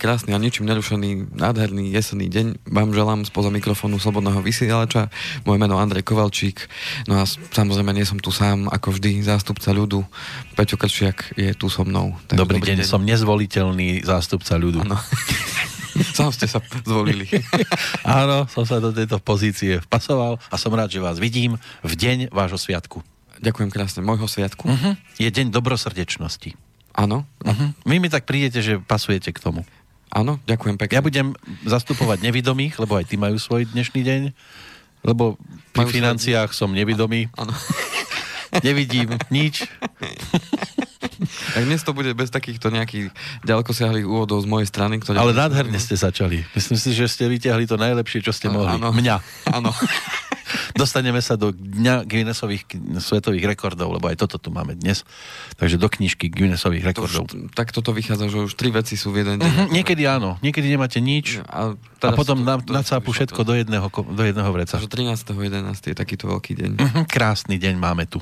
Krásny a ničím nerušený, nádherný jesenný deň vám želám spoza mikrofónu Slobodného vysielača. Moje meno Andrej Kovalčík. No a samozrejme nie som tu sám, ako vždy, zástupca ľudu. Peťo Kršiak je tu so mnou. Takže dobrý, dobrý deň, deň, som nezvoliteľný zástupca ľudu. Ano. Sám ste sa zvolili. Áno, som sa do tejto pozície vpasoval a som rád, že vás vidím v deň vášho sviatku. Ďakujem krásne. Môjho sviatku? Uh-huh. Je deň dobrosrdečnosti. Áno. Uh-huh. Vy mi tak prídete, že pasujete k tomu. Áno, ďakujem pekne. Ja budem zastupovať nevidomých, lebo aj tí majú svoj dnešný deň. Lebo pri majú financiách svoj... som nevidomý. Áno. Nevidím nič. Tak dnes to bude bez takýchto nejakých ďaleko siahlých úvodov z mojej strany. Ktoré Ale nádherne ste začali. Myslím si, že ste vyťahli to najlepšie, čo ste mohli. Áno. Mňa. Áno. Dostaneme sa do dňa Guinnessových svetových rekordov, lebo aj toto tu máme dnes. Takže do knižky Guinnessových rekordov. To už, tak toto vychádza, že už tri veci sú v jeden deň. Uh-huh, niekedy áno, niekedy nemáte nič a, a potom na, nacápu všetko do jedného, do jedného vreca. Takže 13.11. je takýto veľký deň. Uh-huh, krásny deň máme tu.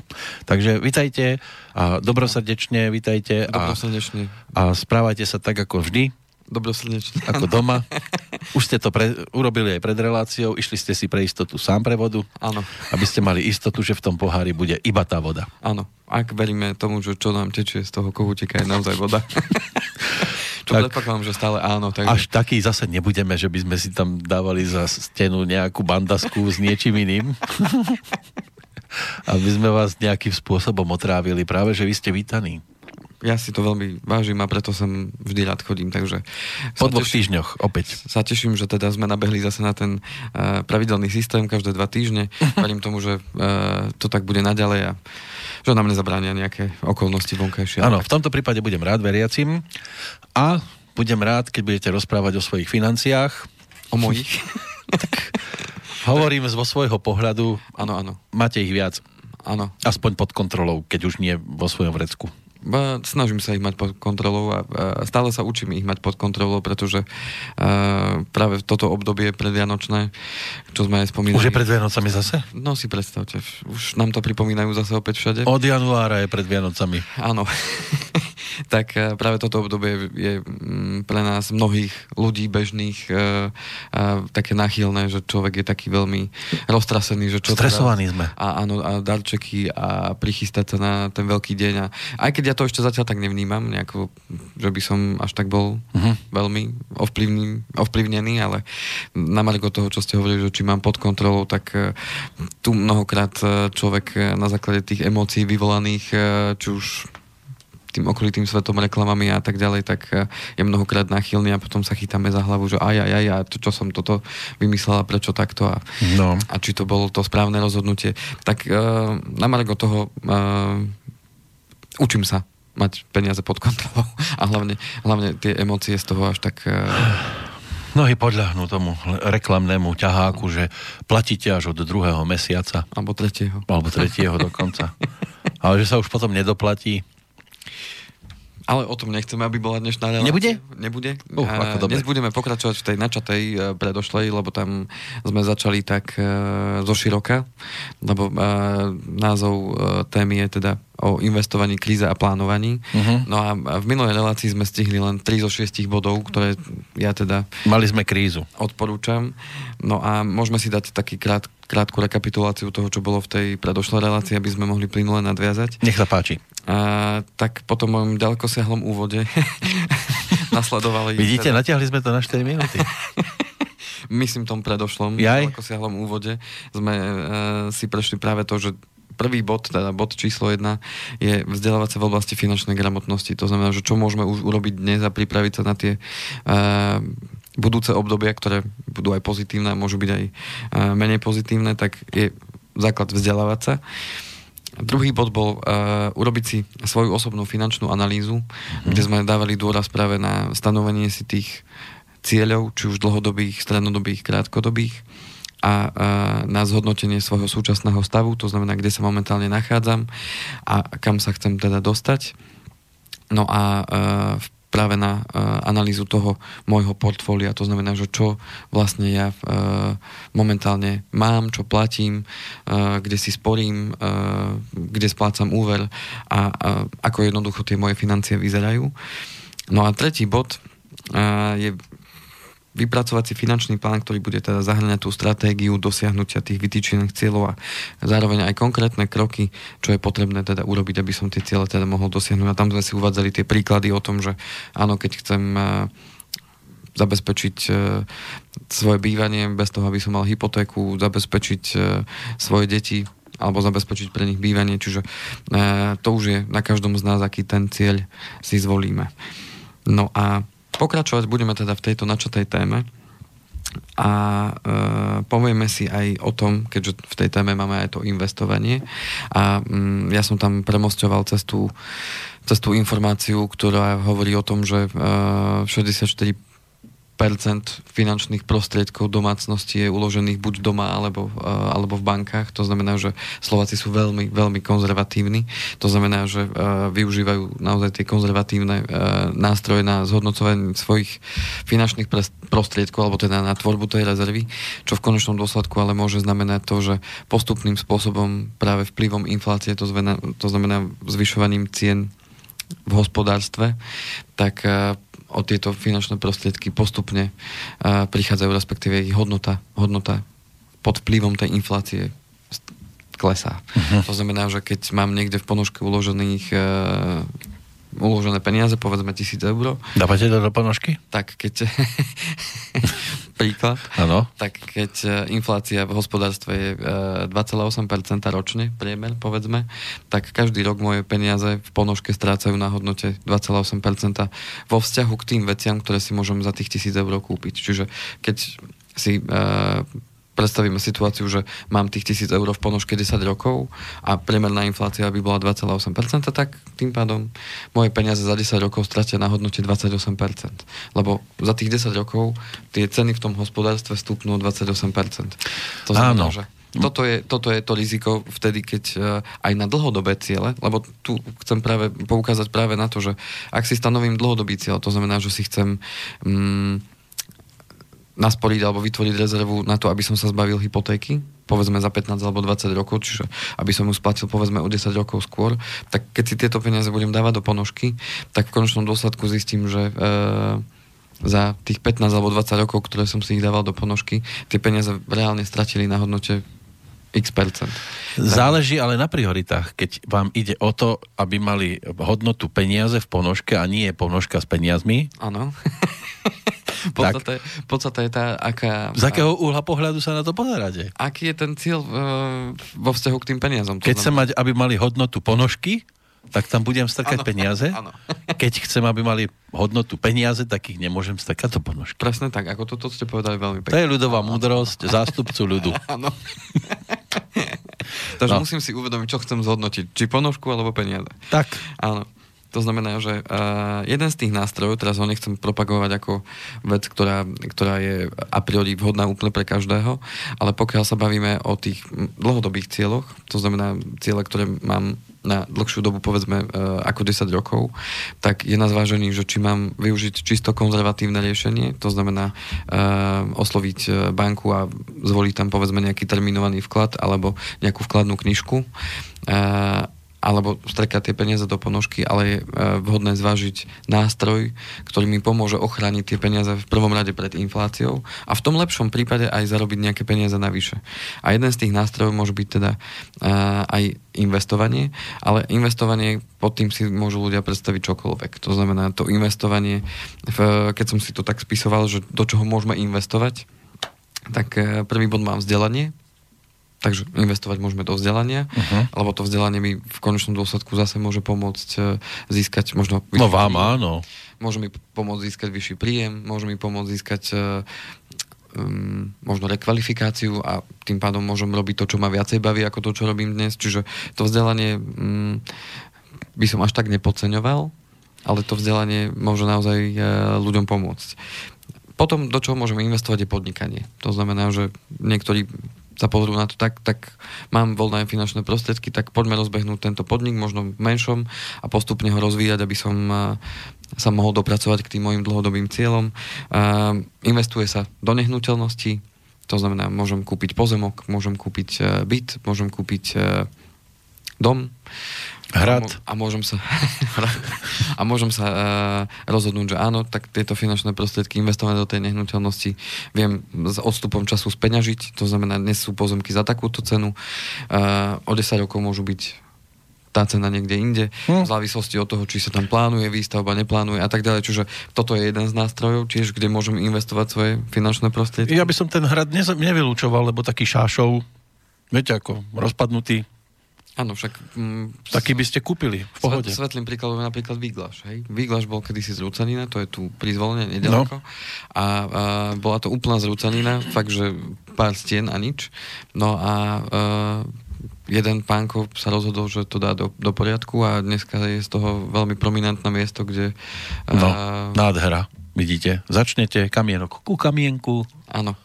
Takže vitajte a dobrosrdečne vitajte. Dobrosrdečne. A, a správajte sa tak ako vždy Dobrosrdečne. Ako doma. Už ste to pre, urobili aj pred reláciou, išli ste si pre istotu sám pre vodu. Áno. Aby ste mali istotu, že v tom pohári bude iba tá voda. Áno. Ak veríme tomu, že čo nám tečie z toho kohútika je naozaj voda. čo tak, že stále áno. Takže... Až taký zase nebudeme, že by sme si tam dávali za stenu nejakú bandasku s niečím iným. aby sme vás nejakým spôsobom otrávili. Práve, že vy ste vítaní ja si to veľmi vážim a preto sem vždy rád chodím, takže... Po dvoch teším, týždňoch, opäť. Sa teším, že teda sme nabehli zase na ten uh, pravidelný systém každé dva týždne. Verím tomu, že uh, to tak bude naďalej a že nám nezabránia nejaké okolnosti vonkajšie. Áno, v tomto prípade budem rád veriacim a budem rád, keď budete rozprávať o svojich financiách. O mojich? tak hovorím vo svojho pohľadu. Áno, áno. Máte ich viac. Áno. Aspoň pod kontrolou, keď už nie vo svojom vrecku. Snažím sa ich mať pod kontrolou a stále sa učím ich mať pod kontrolou, pretože práve toto obdobie predvianočné, čo sme aj spomínali... Už je pred Vianocami zase? No si predstavte, už nám to pripomínajú zase opäť všade. Od januára je pred Vianocami. Áno. tak práve toto obdobie je mm, pre nás mnohých ľudí bežných také náchylné, že človek je taký veľmi roztrasený. Že čo Stresovaný teda, sme. A, áno, a darčeky a prichystať sa na ten veľký deň. A, aj keď ja to ešte zatiaľ tak nevnímam, nejako, že by som až tak bol uh-huh. veľmi ovplyvný, ovplyvnený, ale na margo toho, čo ste hovorili, že či mám pod kontrolou, tak uh, tu mnohokrát uh, človek uh, na základe tých emócií vyvolaných, či už tým okolitým svetom, reklamami a tak ďalej, tak je mnohokrát náchylný a potom sa chytáme za hlavu, že aj, aj, aj, a to, čo som toto vymyslela, prečo takto a, no. a či to bolo to správne rozhodnutie. Tak uh, na margo toho uh, učím sa mať peniaze pod kontrolou a hlavne, hlavne tie emócie z toho až tak... Mnohí podľahnú tomu reklamnému ťaháku, že platíte až od druhého mesiaca. Alebo tretieho. Alebo tretieho dokonca. Ale že sa už potom nedoplatí. Ale o tom nechceme, aby bola dnešná relácia. Nebude? Nebude. Uh, ako Dnes budeme pokračovať v tej načatej e, predošlej, lebo tam sme začali tak uh, zo široka, lebo uh, názov uh, témy je teda o investovaní, kríze a plánovaní. Uh-huh. No a v minulej relácii sme stihli len 3 zo 6 bodov, ktoré ja teda... Mali sme krízu. Odporúčam. No a môžeme si dať taký krát, krátku rekapituláciu toho, čo bolo v tej predošlej relácii, aby sme mohli plynule nadviazať. Nech sa páči. A, tak po tom mojom ďalekosiahlom úvode nasledovali... Vidíte, teda... natiahli sme to na 4 minúty. Myslím tom predošlom Jaj? ďalekosiahlom úvode sme e, si prešli práve to, že prvý bod, teda bod číslo jedna, je vzdelávať sa v oblasti finančnej gramotnosti. To znamená, že čo môžeme už urobiť dnes a pripraviť sa na tie uh, budúce obdobia, ktoré budú aj pozitívne môžu byť aj uh, menej pozitívne, tak je základ vzdelávať sa. Uh, Druhý bod bol uh, urobiť si svoju osobnú finančnú analýzu, mm. kde sme dávali dôraz práve na stanovenie si tých cieľov, či už dlhodobých, strednodobých, krátkodobých a uh, na zhodnotenie svojho súčasného stavu, to znamená, kde sa momentálne nachádzam a kam sa chcem teda dostať. No a uh, v práve na uh, analýzu toho môjho portfólia. To znamená, že čo vlastne ja uh, momentálne mám, čo platím, uh, kde si sporím, kde splácam úver a ako jednoducho tie moje financie vyzerajú. No a tretí bod je vypracovať si finančný plán, ktorý bude teda zahrňať tú stratégiu dosiahnutia tých vytýčených cieľov a zároveň aj konkrétne kroky, čo je potrebné teda urobiť, aby som tie ciele teda mohol dosiahnuť. A tam sme si uvádzali tie príklady o tom, že áno, keď chcem e, zabezpečiť e, svoje bývanie bez toho, aby som mal hypotéku, zabezpečiť e, svoje deti alebo zabezpečiť pre nich bývanie, čiže to už je na každom z nás, aký ten cieľ si zvolíme. No a Pokračovať budeme teda v tejto načatej téme. A e, povieme si aj o tom, keďže v tej téme máme aj to investovanie. A mm, ja som tam premostoval cez cez tú informáciu, ktorá hovorí o tom, že e, 64 finančných prostriedkov domácnosti je uložených buď doma alebo, eh, alebo v bankách. To znamená, že Slováci sú veľmi, veľmi konzervatívni. To znamená, že eh, využívajú naozaj tie konzervatívne eh, nástroje na zhodnocovanie svojich finančných prostriedkov alebo teda na tvorbu tej rezervy, čo v konečnom dôsledku ale môže znamenať to, že postupným spôsobom práve vplyvom inflácie, to znamená, to znamená zvyšovaním cien v hospodárstve, tak o tieto finančné prostriedky postupne prichádzajú, respektíve ich hodnota, hodnota pod vplyvom tej inflácie klesá. Uh-huh. To znamená, že keď mám niekde v ponožke uložených uložené peniaze, povedzme tisíc eur. Dávate to do ponožky? Tak keď... príklad. Ano. Tak keď e, inflácia v hospodárstve je 2,8% e, ročne, priemer, povedzme, tak každý rok moje peniaze v ponožke strácajú na hodnote 2,8% vo vzťahu k tým veciam, ktoré si môžem za tých tisíc eur kúpiť. Čiže keď si uh, predstavíme situáciu, že mám tých tisíc eur v ponožke 10 rokov a priemerná inflácia by bola 2,8%, tak tým pádom moje peniaze za 10 rokov stratia na hodnote 28%. Lebo za tých 10 rokov tie ceny v tom hospodárstve stúpnú 28%. To znamená, Áno. že toto je, toto je to riziko vtedy, keď uh, aj na dlhodobé ciele, lebo tu chcem práve poukázať práve na to, že ak si stanovím dlhodobý cieľ, to znamená, že si chcem um, nasporiť alebo vytvoriť rezervu na to, aby som sa zbavil hypotéky, povedzme za 15 alebo 20 rokov, čiže aby som ju splatil povedzme o 10 rokov skôr, tak keď si tieto peniaze budem dávať do ponožky, tak v konečnom dôsledku zistím, že e, za tých 15 alebo 20 rokov, ktoré som si ich dával do ponožky, tie peniaze reálne stratili na hodnote x percent. Záleží ale na prioritách. Keď vám ide o to, aby mali hodnotu peniaze v ponožke a nie je ponožka s peniazmi. Áno. Podstate, podstate je tá, aká... Z akého uhla pohľadu sa na to pozeráte? Aký je ten cieľ uh, vo vzťahu k tým peniazom? Keď chcem mať, aby mali hodnotu ponožky, tak tam budem strkať ano, peniaze. Ano. Keď chcem, aby mali hodnotu peniaze, tak ich nemôžem strkať do ponožky. Presne tak, ako toto ste povedali veľmi pekne. To je ľudová múdrosť zástupcu ľudu. Áno. Takže no. musím si uvedomiť, čo chcem zhodnotiť. Či ponožku, alebo peniaze. Tak. Áno. To znamená, že uh, jeden z tých nástrojov, teraz ho nechcem propagovať ako vec, ktorá, ktorá je a priori vhodná úplne pre každého, ale pokiaľ sa bavíme o tých dlhodobých cieľoch, to znamená ciele, ktoré mám na dlhšiu dobu, povedzme uh, ako 10 rokov, tak je na zvážení, že či mám využiť čisto konzervatívne riešenie, to znamená uh, osloviť banku a zvoliť tam povedzme nejaký terminovaný vklad alebo nejakú vkladnú knižku. Uh, alebo strekať tie peniaze do ponožky, ale je e, vhodné zvážiť nástroj, ktorý mi pomôže ochrániť tie peniaze v prvom rade pred infláciou a v tom lepšom prípade aj zarobiť nejaké peniaze navyše. A jeden z tých nástrojov môže byť teda e, aj investovanie, ale investovanie pod tým si môžu ľudia predstaviť čokoľvek. To znamená to investovanie, keď som si to tak spisoval, že do čoho môžeme investovať, tak e, prvý bod mám vzdelanie, Takže investovať môžeme do vzdelania, uh-huh. lebo to vzdelanie mi v konečnom dôsledku zase môže pomôcť e, získať možno... No vám príjem. áno. Môže mi pomôcť získať vyšší príjem, môže mi pomôcť získať um, možno rekvalifikáciu a tým pádom môžem robiť to, čo ma viacej baví, ako to, čo robím dnes. Čiže to vzdelanie um, by som až tak nepodceňoval, ale to vzdelanie môže naozaj uh, ľuďom pomôcť. Potom, do čoho môžeme investovať, je podnikanie. To znamená, že niektorí sa pozrú na to tak, tak mám voľné finančné prostriedky, tak poďme rozbehnúť tento podnik, možno v menšom a postupne ho rozvíjať, aby som sa mohol dopracovať k tým mojim dlhodobým cieľom. Investuje sa do nehnuteľností, to znamená, môžem kúpiť pozemok, môžem kúpiť e, byt, môžem kúpiť e, dom, Hrad. A, môžem sa, a môžem sa uh, rozhodnúť, že áno, tak tieto finančné prostriedky investované do tej nehnuteľnosti viem s odstupom času speňažiť, to znamená, dnes sú pozemky za takúto cenu, uh, o 10 rokov môžu byť tá cena niekde inde, hm. v závislosti od toho, či sa tam plánuje výstavba, neplánuje a tak ďalej. Čiže toto je jeden z nástrojov, tiež kde môžem investovať svoje finančné prostriedky. Ja by som ten hrad nevylúčoval, lebo taký šášov, viete ako, rozpadnutý, Áno, však... Mm, Taký by ste kúpili, v pohode. Svet, svetlým príkladom je napríklad Výglaš. Hej? Výglaš bol kedysi zrúcanina, to je tu pri zvolenie nedaleko. No. A, a bola to úplná zrúcanina, fakt, že pár stien a nič. No a a jeden pánko sa rozhodol, že to dá do, do poriadku a dneska je z toho veľmi prominentné miesto, kde... No, a... nádhera, vidíte. Začnete kamienok ku kamienku. Áno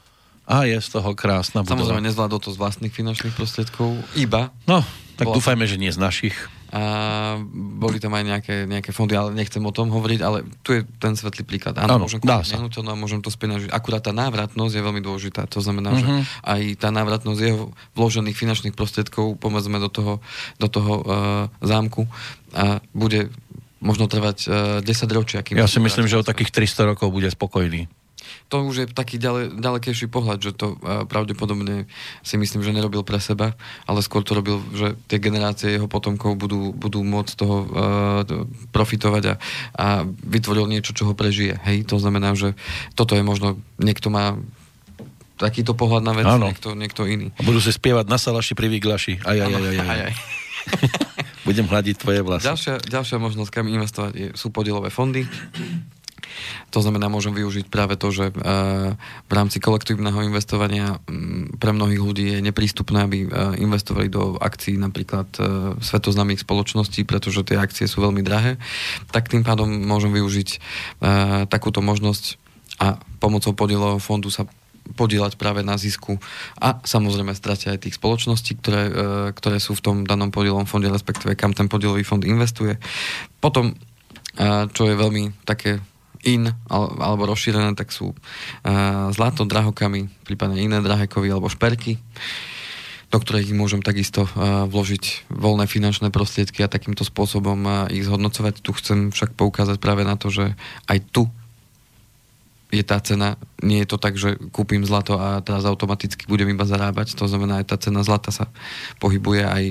a je z toho krásna budova. Samozrejme, nezvládol to z vlastných finančných prostriedkov, iba. No, tak Bola dúfajme, že nie z našich. A boli tam aj nejaké, nejaké fondy, ale nechcem o tom hovoriť, ale tu je ten svetlý príklad. Áno, môžem kúpiť nehnuteľnú a môžem to speňažiť. Akurát tá návratnosť je veľmi dôležitá. To znamená, mm-hmm. že mhm. aj tá návratnosť jeho vložených finančných prostriedkov, pomedzme do toho, do toho uh, zámku, a bude možno trvať uh, 10 ročia. Ja si myslím, že o takých 300 rokov bude spokojný to už je taký ďale, ďalekejší pohľad, že to pravdepodobne si myslím, že nerobil pre seba, ale skôr to robil, že tie generácie jeho potomkov budú, budú môcť toho uh, profitovať a, a vytvoril niečo, čo ho prežije. Hej, to znamená, že toto je možno, niekto má takýto pohľad na vec, niekto, niekto iný. A budú si spievať na salaši pri výglaši. Aj, aj, aj, aj, aj. aj, aj. Budem hľadiť tvoje vlasy. Ďalšia, ďalšia možnosť, kam investovať, je, sú podielové fondy. To znamená, môžem využiť práve to, že e, v rámci kolektívneho investovania pre mnohých ľudí je neprístupné, aby e, investovali do akcií napríklad e, svetoznámych spoločností, pretože tie akcie sú veľmi drahé. Tak tým pádom môžem využiť takúto možnosť a pomocou podielového fondu sa podielať práve na zisku a samozrejme stratia aj tých spoločností, ktoré, ktoré sú v tom danom podielovom fonde, respektíve kam ten podielový fond investuje. Potom, čo je veľmi také in alebo rozšírené, tak sú uh, zlato, drahokamy, prípadne iné drahé kovy alebo šperky do ktorých môžem takisto uh, vložiť voľné finančné prostriedky a takýmto spôsobom uh, ich zhodnocovať. Tu chcem však poukázať práve na to, že aj tu je tá cena, nie je to tak, že kúpim zlato a teraz automaticky budem iba zarábať, to znamená aj tá cena zlata sa pohybuje aj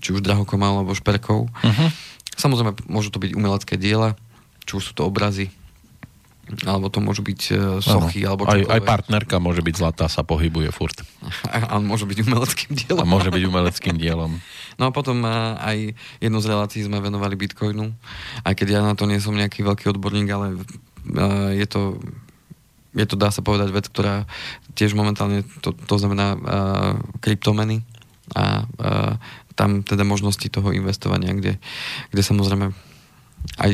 či už drahokom alebo šperkov. Uh-huh. Samozrejme, môžu to byť umelecké diela, či už sú to obrazy, alebo to môžu byť uh, sochy, ano. alebo aj, aj partnerka môže byť zlatá, sa pohybuje furt. A, a môže byť umeleckým dielom. A môže byť umeleckým dielom. No a potom uh, aj jednu z relácií sme venovali Bitcoinu, aj keď ja na to nie som nejaký veľký odborník, ale uh, je to je to, dá sa povedať, vec, ktorá tiež momentálne, to, to znamená uh, kryptomeny a uh, tam teda možnosti toho investovania, kde, kde samozrejme aj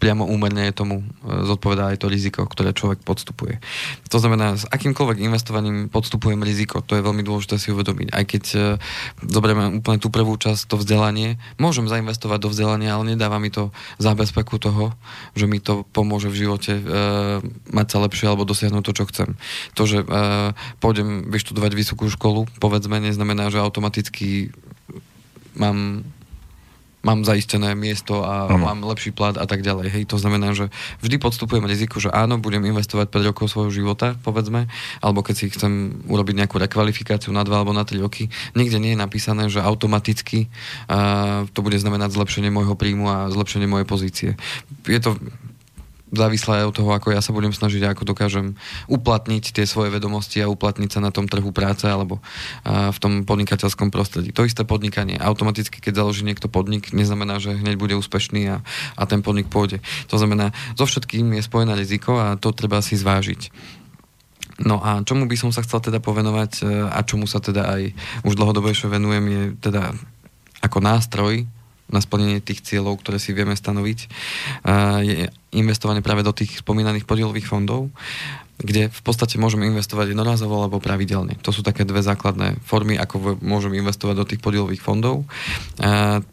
priamo úmerne tomu e, zodpovedá aj to riziko, ktoré človek podstupuje. To znamená, s akýmkoľvek investovaním podstupujem riziko, to je veľmi dôležité si uvedomiť. Aj keď e, zoberieme úplne tú prvú časť, to vzdelanie, môžem zainvestovať do vzdelania, ale nedáva mi to zábezpeku toho, že mi to pomôže v živote e, mať sa lepšie alebo dosiahnuť to, čo chcem. To, že e, pôjdem vyštudovať vysokú školu, povedzme, neznamená, že automaticky mám mám zaistené miesto a ano. mám lepší plat a tak ďalej. Hej, to znamená, že vždy podstupujem riziko, že áno, budem investovať 5 rokov svojho života, povedzme, alebo keď si chcem urobiť nejakú rekvalifikáciu na 2 alebo na 3 roky, nikde nie je napísané, že automaticky uh, to bude znamenať zlepšenie môjho príjmu a zlepšenie mojej pozície. Je to závislé od toho, ako ja sa budem snažiť a ako dokážem uplatniť tie svoje vedomosti a uplatniť sa na tom trhu práce alebo v tom podnikateľskom prostredí. To isté podnikanie. Automaticky, keď založí niekto podnik, neznamená, že hneď bude úspešný a, a ten podnik pôjde. To znamená, so všetkým je spojené riziko a to treba si zvážiť. No a čomu by som sa chcel teda povenovať e, a čomu sa teda aj už dlhodobejšie venujem je teda ako nástroj na splnenie tých cieľov, ktoré si vieme stanoviť, je investovanie práve do tých spomínaných podielových fondov, kde v podstate môžeme investovať jednorazovo alebo pravidelne. To sú také dve základné formy, ako môžeme investovať do tých podielových fondov.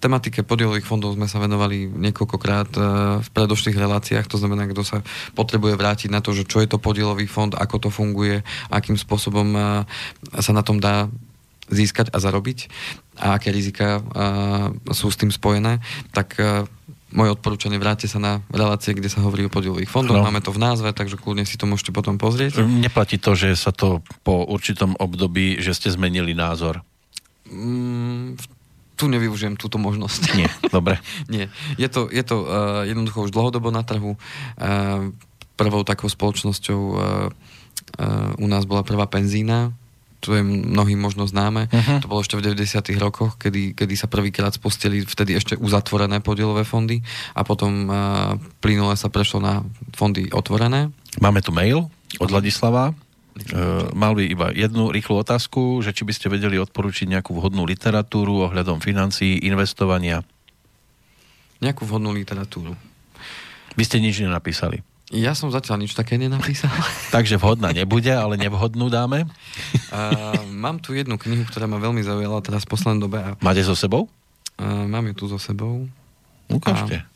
Tematike podielových fondov sme sa venovali niekoľkokrát e, v predošlých reláciách, to znamená, kto sa potrebuje vrátiť na to, že čo je to podielový fond, ako to funguje, akým spôsobom e, sa na tom dá získať a zarobiť a aké rizika sú s tým spojené, tak moje odporúčanie, vráte sa na relácie, kde sa hovorí o podielových fondoch, no. máme to v názve, takže kľudne si to môžete potom pozrieť. Neplatí to, že sa to po určitom období, že ste zmenili názor? Mm, tu nevyužijem túto možnosť. Nie, dobre. Nie. Je to, je to uh, jednoducho už dlhodobo na trhu. Uh, prvou takou spoločnosťou uh, uh, u nás bola prvá penzína, to je mnohým možno známe. Uh-huh. To bolo ešte v 90. rokoch, kedy, kedy sa prvýkrát spustili vtedy ešte uzatvorené podielové fondy a potom uh, plynule sa prešlo na fondy otvorené. Máme tu mail od Ladislava. Uh, mal by iba jednu rýchlu otázku, že či by ste vedeli odporučiť nejakú vhodnú literatúru ohľadom financií, investovania. Nejakú vhodnú literatúru. Vy ste nič nenapísali. Ja som zatiaľ nič také nenapísal. Takže vhodná nebude, ale nevhodnú dáme? Uh, mám tu jednu knihu, ktorá ma veľmi zaujala teraz v poslednej dobe. A... Máte so sebou? Uh, mám ju tu so sebou. Ukážte.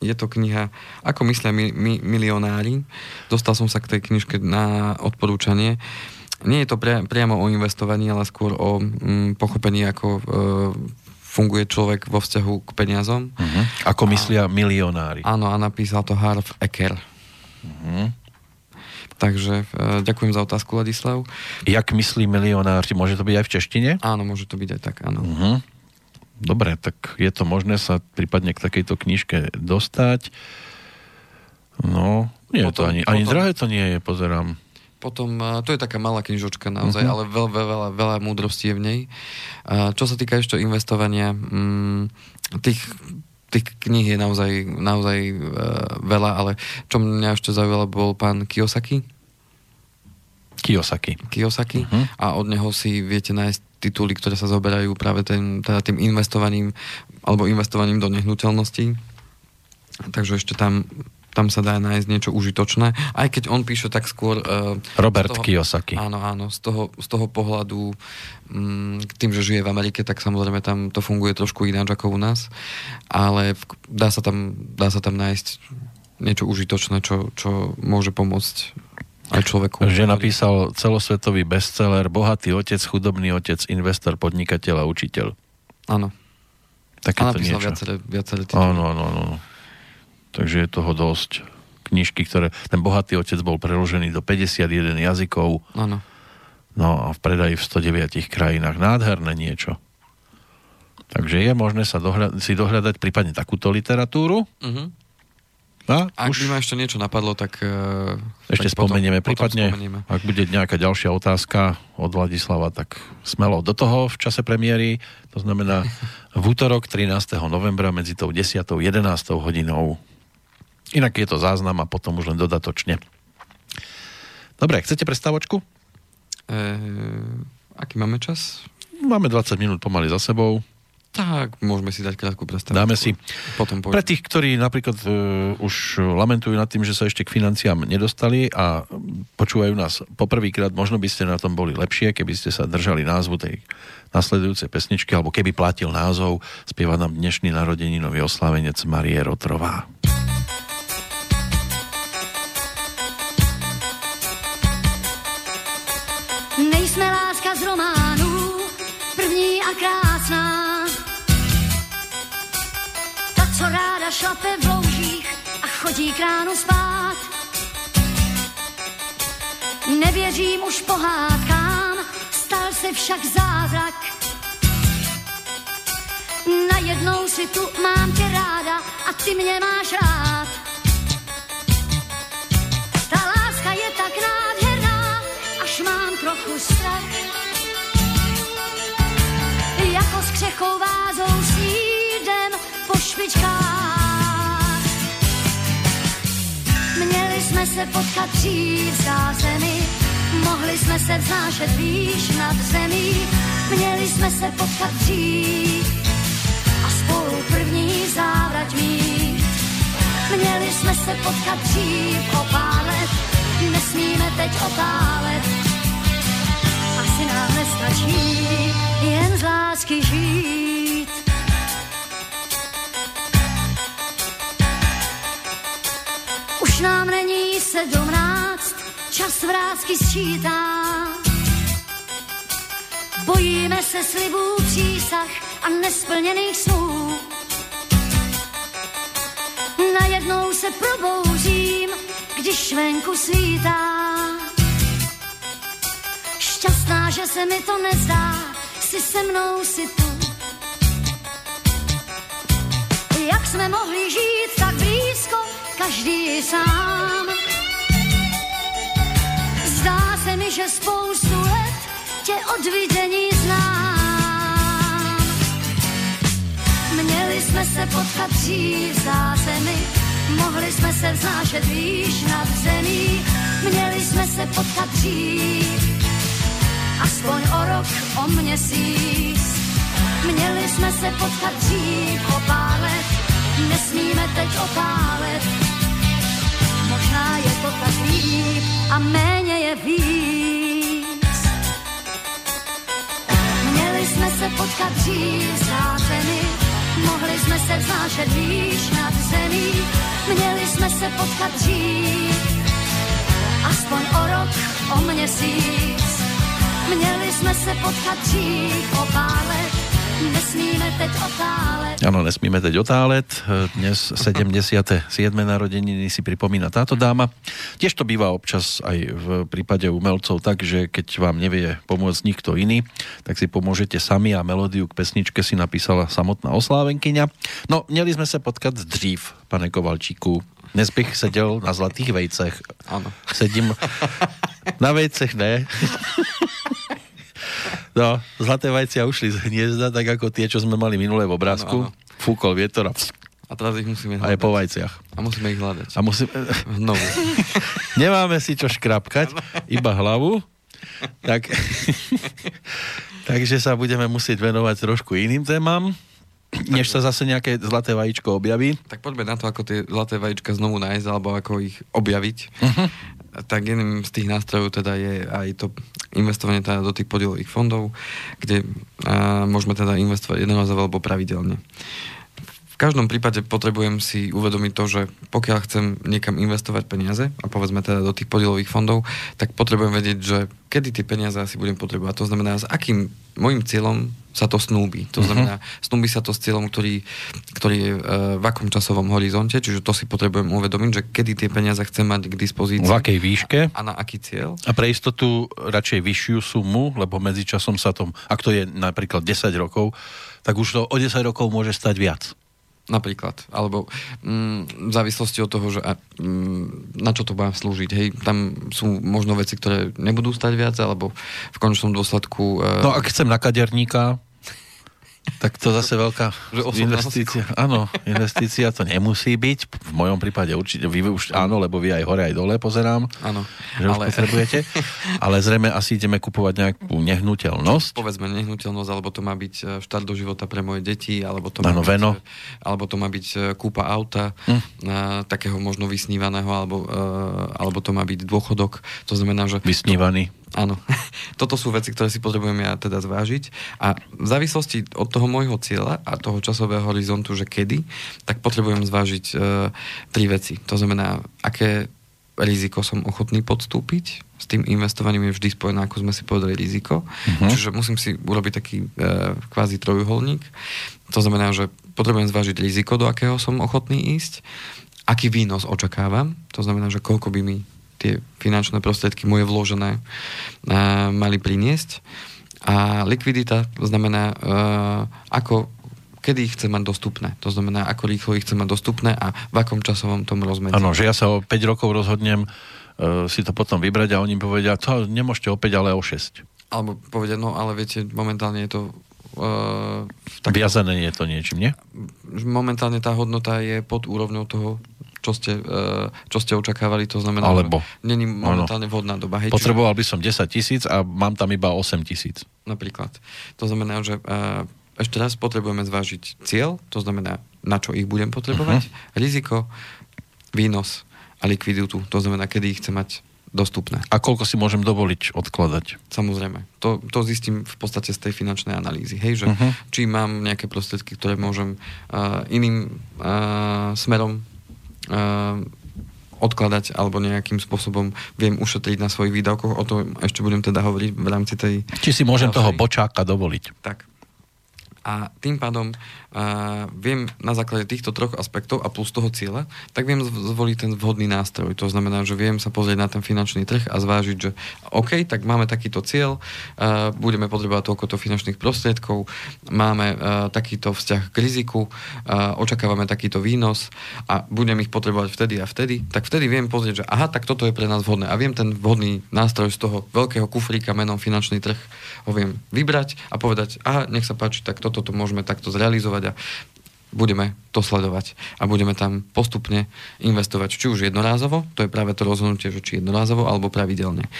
Je to kniha Ako myslia mi, mi, milionári. Dostal som sa k tej knižke na odporúčanie. Nie je to pria, priamo o investovaní, ale skôr o mm, pochopení, ako uh, funguje človek vo vzťahu k peniazom. Uh-huh. Ako myslia a, milionári. Áno, a napísal to Harv Eker. Uh-huh. Takže uh, ďakujem za otázku, Ladislav. Jak myslí milionár? Môže to byť aj v češtine? Áno, môže to byť aj tak, áno. Uh-huh. Dobre, tak je to možné sa prípadne k takejto knižke dostať. No, nie potom, to ani, ani potom, drahé to nie je, pozerám. Potom, uh, to je taká malá knižočka naozaj, uh-huh. ale veľa, veľa, veľa múdrosti je v nej. Uh, čo sa týka ešte investovania, um, tých tých kníh je naozaj, naozaj uh, veľa, ale čo mňa ešte zaujalo, bol pán Kiyosaki. Kiyosaki. Kiyosaki uh-huh. a od neho si viete nájsť tituly, ktoré sa zoberajú práve tým, teda tým investovaním alebo investovaním do nehnuteľností. Takže ešte tam tam sa dá nájsť niečo užitočné, aj keď on píše tak skôr... Uh, Robert toho, Kiyosaki. Áno, áno, z toho, z toho pohľadu um, tým, že žije v Amerike, tak samozrejme tam to funguje trošku ináč ako u nás, ale v, dá, sa tam, dá sa tam nájsť niečo užitočné, čo, čo môže pomôcť aj človeku. Že napísal celosvetový bestseller Bohatý otec, chudobný otec, investor, podnikateľ a učiteľ. Áno. Takéto a napísal niečo. viaceré, viaceré tituly. Áno, áno, áno. Takže je toho dosť. Knižky, ktoré... Ten bohatý otec bol preložený do 51 jazykov. Áno. No a v predaji v 109 krajinách. Nádherné niečo. Takže je možné sa dohľad- si dohľadať prípadne takúto literatúru. Uh-huh. A, ak už... by ma ešte niečo napadlo, tak... Uh, ešte tak spomenieme. Potom, prípadne, potom spomenieme. ak bude nejaká ďalšia otázka od Vladislava, tak smelo do toho v čase premiéry. To znamená v útorok 13. novembra medzi tou 10. a 11. hodinou Inak je to záznam a potom už len dodatočne. Dobre, chcete prestávočku? E, aký máme čas? Máme 20 minút pomaly za sebou. Tak, môžeme si dať krátku prestávočku. Dáme si. Potom Pre tých, ktorí napríklad uh, už lamentujú nad tým, že sa ešte k financiám nedostali a počúvajú nás poprvýkrát, možno by ste na tom boli lepšie, keby ste sa držali názvu tej nasledujúcej pesničky, alebo keby platil názov, spieva nám dnešný narodeninový oslavenec Marie Rotrová. A krásná. Ta, co ráda šlape v loužích a chodí k ránu spát. Nevěřím už pohádkám, stal se však zázrak. Najednou si tu mám tě ráda a ty mě máš rád. Ta láska je tak nádherná, mám trochu strach. Jako s křechou vázou po špičkách. Měli jsme se potkat dřív, zdá se mohli jsme se vznášet výš nad zemí. Měli jsme se potkat dřív a spolu první závrať mít. Měli jsme se potkat dřív o pár let, nesmíme teď otálet asi nám nestačí jen z lásky žít. Už nám není sedmnáct, čas vrázky sčítá. Bojíme se slibů, přísah a nesplněných snů. Najednou se probouřím, když venku svítá. Šťastná, že se mi to nezdá, si se mnou si tu. Jak jsme mohli žít tak blízko, každý sám. Zdá se mi, že spoustu let tě od vidění znám. Měli jsme se potkat dřív, zdá se mi, mohli jsme se vznášet výš nad zemí. Měli jsme se potkat dřív, aspoň o rok, o měsíc. Měli jsme se potkat dřív o nesmíme teď otálet. Možná je to tak líp a méně je víc. Měli jsme se potkat dřív mi, mohli jsme se vznášet výš nad zemí. Měli jsme se potkat dřív, aspoň o rok, o měsíc. Měli jsme se potkat dřív o pár let, nesmíme teď otálet. Áno, nesmíme teď otálet. Dnes 77. narodeniny si pripomína táto dáma. Tiež to býva občas aj v prípade umelcov tak, že keď vám nevie pomôcť nikto iný, tak si pomôžete sami a melódiu k pesničke si napísala samotná oslávenkyňa. No, měli sme sa potkať dřív, pane Kovalčíku. Dnes bych sedel na zlatých vejcech. Áno. Sedím na vejcech, ne? No, zlaté vajcia ušli z hniezda, tak ako tie, čo sme mali minulé v obrázku. Ano, ano. Fúkol vietor a... A teraz ich musíme hľadať. Aj po vajciach. A musíme ich hľadať. A musíme... Znovu. Nemáme si čo škrapkať, iba hlavu. Tak... Takže sa budeme musieť venovať trošku iným témam než sa zase nejaké zlaté vajíčko objaví. Tak poďme na to, ako tie zlaté vajíčka znovu nájsť, alebo ako ich objaviť. Uh-huh. Tak jedným z tých nástrojov teda je aj to investovanie teda do tých podielových fondov, kde a, môžeme teda investovať jednorazovo alebo pravidelne. Každom prípade potrebujem si uvedomiť to, že pokiaľ chcem niekam investovať peniaze, a povedzme teda do tých podielových fondov, tak potrebujem vedieť, že kedy tie peniaze asi budem potrebovať. To znamená, s akým môjim cieľom sa to snúbi. To mhm. znamená, uh-huh. snúbi sa to s cieľom, ktorý, ktorý je e, v akom časovom horizonte, čiže to si potrebujem uvedomiť, že kedy tie peniaze chcem mať k dispozícii. V akej výške? A, a na aký cieľ. A pre istotu radšej vyššiu sumu, lebo medzi časom sa tom, ak to je napríklad 10 rokov, tak už to o 10 rokov môže stať viac. Napríklad. Alebo mm, v závislosti od toho, že a, mm, na čo to bude slúžiť. Hej, tam sú možno veci, ktoré nebudú stať viac, alebo v končnom dôsledku... E... No ak chcem na kaderníka, tak to zase veľká investícia. Áno, investícia to nemusí byť. V mojom prípade určite, vy už áno, lebo vy aj hore, aj dole pozerám. Áno. Že ale... už potrebujete. Ale zrejme asi ideme kupovať nejakú nehnuteľnosť. Povedzme nehnuteľnosť, alebo to má byť e, štart do života pre moje deti, alebo to má, ano, byť, veno. E, alebo to má byť e, kúpa auta, hm. takého možno vysnívaného, alebo, alebo to má byť dôchodok. To znamená, že... Vysnívaný. Áno. Toto sú veci, ktoré si potrebujem ja teda zvážiť. A v závislosti od toho môjho cieľa a toho časového horizontu, že kedy, tak potrebujem zvážiť e, tri veci. To znamená, aké riziko som ochotný podstúpiť. S tým investovaním je vždy spojené, ako sme si povedali, riziko. Uh-huh. Čiže musím si urobiť taký e, kvázi trojuholník. To znamená, že potrebujem zvážiť riziko, do akého som ochotný ísť, aký výnos očakávam. To znamená, že koľko by mi tie finančné prostriedky moje vložené uh, mali priniesť. A likvidita znamená, uh, ako kedy ich chcem mať dostupné. To znamená, ako rýchlo ich chcem mať dostupné a v akom časovom tom rozmedzi. Áno, že ja sa o 5 rokov rozhodnem uh, si to potom vybrať a oni povedia, to nemôžete o 5, ale o 6. Alebo povedia, no ale viete, momentálne je to Uh, tak, Viazané je to niečím, nie? Momentálne tá hodnota je pod úrovňou toho čo ste, e, čo ste očakávali, to znamená, Alebo, že není momentálne vhodná doba. Hej, Potreboval čiže... by som 10 tisíc a mám tam iba 8 tisíc. Napríklad. To znamená, že e, ešte raz potrebujeme zvážiť cieľ, to znamená, na čo ich budem potrebovať, uh-huh. riziko, výnos a likviditu, to znamená, kedy ich chcem mať dostupné. A koľko si môžem dovoliť odkladať? Samozrejme. To, to zistím v podstate z tej finančnej analýzy. Hej, že uh-huh. či mám nejaké prostriedky, ktoré môžem uh, iným uh, smerom odkladať alebo nejakým spôsobom viem ušetriť na svojich výdavkoch. O tom ešte budem teda hovoriť v rámci tej... Či si môžem toho bočáka dovoliť. Tak. A tým pádom a viem na základe týchto troch aspektov a plus toho cieľa, tak viem zvoliť ten vhodný nástroj. To znamená, že viem sa pozrieť na ten finančný trh a zvážiť, že OK, tak máme takýto cieľ, uh, budeme potrebovať toľkoto finančných prostriedkov, máme uh, takýto vzťah k riziku, uh, očakávame takýto výnos a budem ich potrebovať vtedy a vtedy, tak vtedy viem pozrieť, že aha, tak toto je pre nás vhodné a viem ten vhodný nástroj z toho veľkého kufríka menom finančný trh ho viem vybrať a povedať, aha, nech sa páči, tak toto to môžeme takto zrealizovať a budeme to sledovať a budeme tam postupne investovať, či už jednorázovo, to je práve to rozhodnutie, že či jednorázovo alebo pravidelne.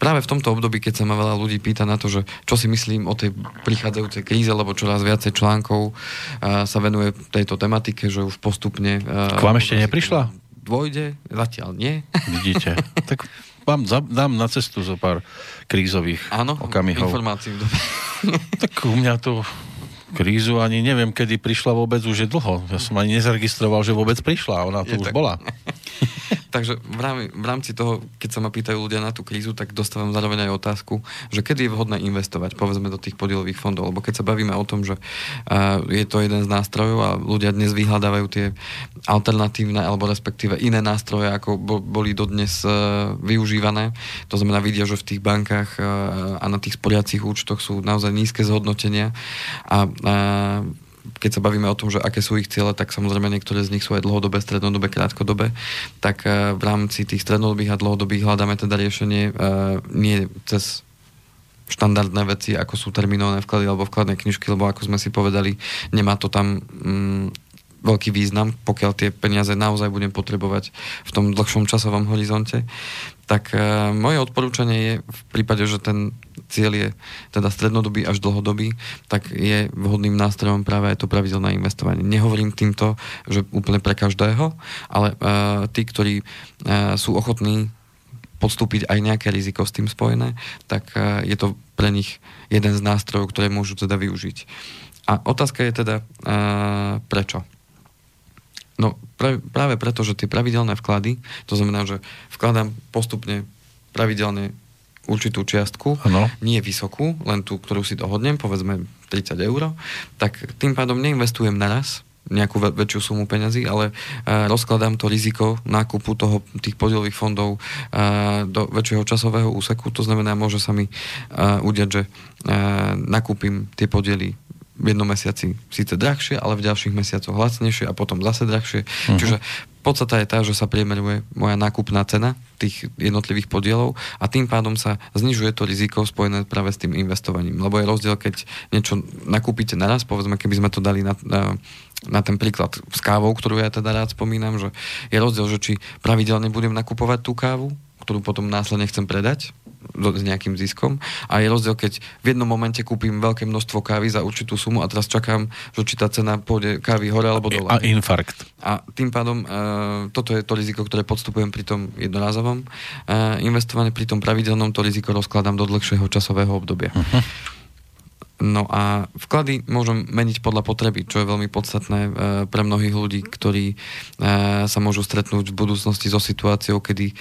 Práve v tomto období, keď sa ma veľa ľudí pýta na to, že čo si myslím o tej prichádzajúcej kríze, lebo čoraz viacej článkov uh, sa venuje tejto tematike, že už postupne... Uh, K vám ešte neprišla? Dvojde, zatiaľ nie. Vidíte. tak vám dám na cestu zo pár krízových Áno, okamihov. informácií. tak u mňa to krízu ani neviem, kedy prišla vôbec, už je dlho. Ja som ani nezaregistroval, že vôbec prišla, ona tu je už tak. bola. Takže v rámci, toho, keď sa ma pýtajú ľudia na tú krízu, tak dostávam zároveň aj otázku, že kedy je vhodné investovať, povedzme, do tých podielových fondov. Lebo keď sa bavíme o tom, že je to jeden z nástrojov a ľudia dnes vyhľadávajú tie alternatívne alebo respektíve iné nástroje, ako bo, boli dodnes uh, využívané. To znamená, vidia, že v tých bankách uh, a na tých sporiacich účtoch sú naozaj nízke zhodnotenia a keď sa bavíme o tom, že aké sú ich ciele, tak samozrejme niektoré z nich sú aj dlhodobé, strednodobé, krátkodobé, tak eh, v rámci tých strednodobých a dlhodobých hľadáme teda riešenie eh, nie cez štandardné veci, ako sú terminované vklady alebo vkladné knižky, lebo ako sme si povedali, nemá to tam mm, veľký význam, pokiaľ tie peniaze naozaj budem potrebovať v tom dlhšom časovom horizonte. Tak e, moje odporúčanie je v prípade, že ten cieľ je teda strednodobý až dlhodobý, tak je vhodným nástrojom práve aj to pravidelné investovanie. Nehovorím týmto, že úplne pre každého, ale e, tí, ktorí e, sú ochotní podstúpiť aj nejaké riziko s tým spojené, tak e, je to pre nich jeden z nástrojov, ktoré môžu teda využiť. A otázka je teda, e, prečo? No práve preto, že tie pravidelné vklady, to znamená, že vkladám postupne pravidelne určitú čiastku, ano. nie vysokú, len tú, ktorú si dohodnem, povedzme 30 eur, tak tým pádom neinvestujem naraz nejakú väč- väčšiu sumu peňazí, ale uh, rozkladám to riziko nákupu toho, tých podielových fondov uh, do väčšieho časového úseku. To znamená, môže sa mi uh, udiať, že nakúpim tie podiely v jednom mesiaci síce drahšie, ale v ďalších mesiacoch lacnejšie a potom zase drahšie. Uh-huh. Čiže podstata je tá, že sa priemeruje moja nákupná cena tých jednotlivých podielov a tým pádom sa znižuje to riziko spojené práve s tým investovaním. Lebo je rozdiel, keď niečo nakúpite naraz, povedzme, keby sme to dali na, na na ten príklad s kávou, ktorú ja teda rád spomínam, že je rozdiel, že či pravidelne budem nakupovať tú kávu, ktorú potom následne chcem predať, s nejakým ziskom. A je rozdiel, keď v jednom momente kúpim veľké množstvo kávy za určitú sumu a teraz čakám, že či tá cena pôjde kávy hore alebo dole. A infarkt. A tým pádom uh, toto je to riziko, ktoré podstupujem pri tom jednorázovom uh, investovaní, pri tom pravidelnom to riziko rozkladám do dlhšieho časového obdobia. Uh-huh. No a vklady môžem meniť podľa potreby, čo je veľmi podstatné e, pre mnohých ľudí, ktorí e, sa môžu stretnúť v budúcnosti so situáciou, kedy e,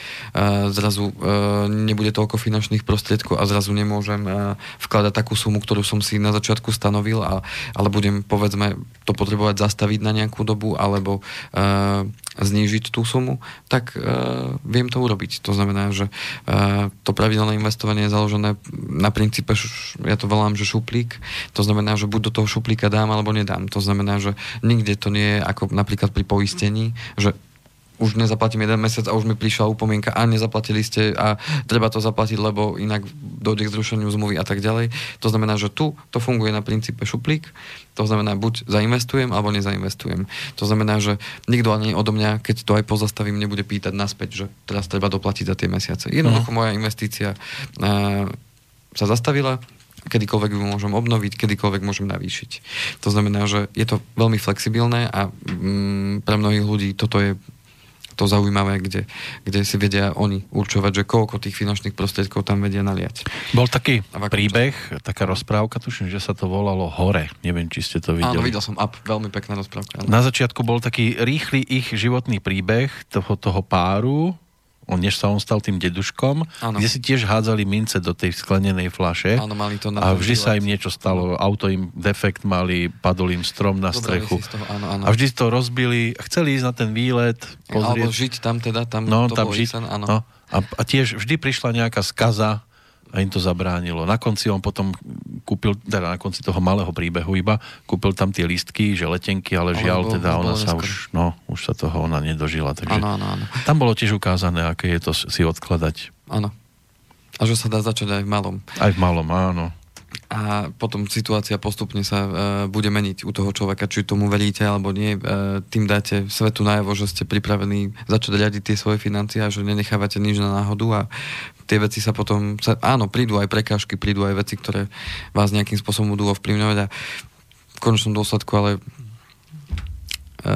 zrazu nebude toľko finančných prostriedkov a zrazu nemôžem vkladať takú sumu, ktorú som si na začiatku stanovil, ale budem povedzme to potrebovať zastaviť na nejakú dobu alebo znížiť tú sumu, tak viem to urobiť. To znamená, že to pravidelné investovanie je založené na princípe, ja to volám, že šuplík. To znamená, že buď do toho šuplíka dám alebo nedám. To znamená, že nikde to nie je ako napríklad pri poistení, že už nezaplatím jeden mesiac a už mi prišla upomienka a nezaplatili ste a treba to zaplatiť, lebo inak dojde k zrušeniu zmluvy a tak ďalej. To znamená, že tu to funguje na princípe šuplík, to znamená buď zainvestujem alebo nezainvestujem. To znamená, že nikto ani odo mňa, keď to aj pozastavím, nebude pýtať naspäť, že teraz treba doplatiť za tie mesiace. Jednoducho uh-huh. moja investícia uh, sa zastavila, kedykoľvek ju môžem obnoviť, kedykoľvek môžem navýšiť. To znamená, že je to veľmi flexibilné a mm, pre mnohých ľudí toto je to zaujímavé, kde, kde si vedia oni určovať, že koľko tých finančných prostriedkov tam vedia naliať. Bol taký príbeh, času? taká rozprávka, tuším, že sa to volalo Hore. Neviem, či ste to videli. Áno, videl som up, veľmi pekná rozprávka. Áno. Na začiatku bol taký rýchly ich životný príbeh toho, toho páru, on, než sa on stal tým deduškom, ano. kde si tiež hádzali mince do tej sklenenej flaše ano, mali to a vždy sa im niečo stalo. Auto im defekt mali, padol im strom na strechu. Toho, ano, ano. A vždy to rozbili, chceli ísť na ten výlet. Pozrieť. Alebo žiť tam teda, tam no, to tam žiť, sen, No. A, a tiež vždy prišla nejaká skaza, a im to zabránilo. Na konci on potom kúpil, teda na konci toho malého príbehu iba, kúpil tam tie listky, že letenky, ale žiaľ, bol, teda ona sa už, no, už sa toho ona nedožila. Takže ano, ano, ano. tam bolo tiež ukázané, aké je to si odkladať. Áno. A že sa dá začať aj v malom. Aj v malom, áno a potom situácia postupne sa e, bude meniť u toho človeka, či tomu veríte alebo nie. E, tým dáte svetu najavo, že ste pripravení začať riadiť tie svoje financie a že nenechávate nič na náhodu a tie veci sa potom, sa, áno, prídu aj prekážky, prídu aj veci, ktoré vás nejakým spôsobom budú ovplyvňovať a v konečnom dôsledku ale e,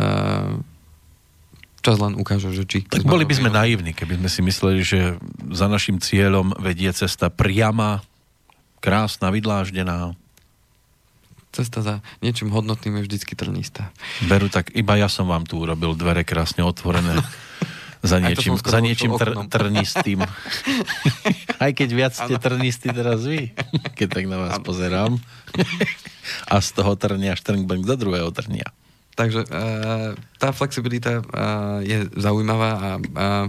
čas len ukáže, že či... Tak boli by sme naivní, keby sme si mysleli, že za našim cieľom vedie cesta priama krásna, vydláždená. Cesta za niečím hodnotným je vždycky trnistá. Beru, tak iba ja som vám tu urobil dvere krásne otvorené. za niečím, za niečím tr- trnistým. Aj keď viac ste trnistí teraz vy, keď tak na vás ano. pozerám. A z toho trnia štrngbeng do druhého trnia. Takže e, tá flexibilita e, je zaujímavá a e,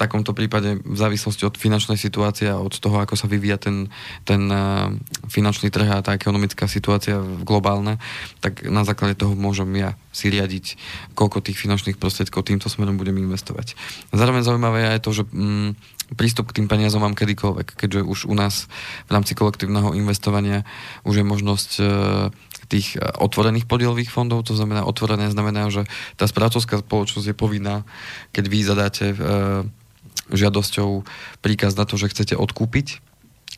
takomto prípade v závislosti od finančnej situácie a od toho, ako sa vyvíja ten, ten uh, finančný trh a tá ekonomická situácia globálna, tak na základe toho môžem ja si riadiť, koľko tých finančných prostriedkov týmto smerom budem investovať. Zároveň zaujímavé je aj to, že mm, prístup k tým peniazom mám kedykoľvek, keďže už u nás v rámci kolektívneho investovania už je možnosť uh, tých e, otvorených podielových fondov, to znamená otvorené znamená, že tá správcovská spoločnosť je povinná, keď vy zadáte žiadosťou príkaz na to, že chcete odkúpiť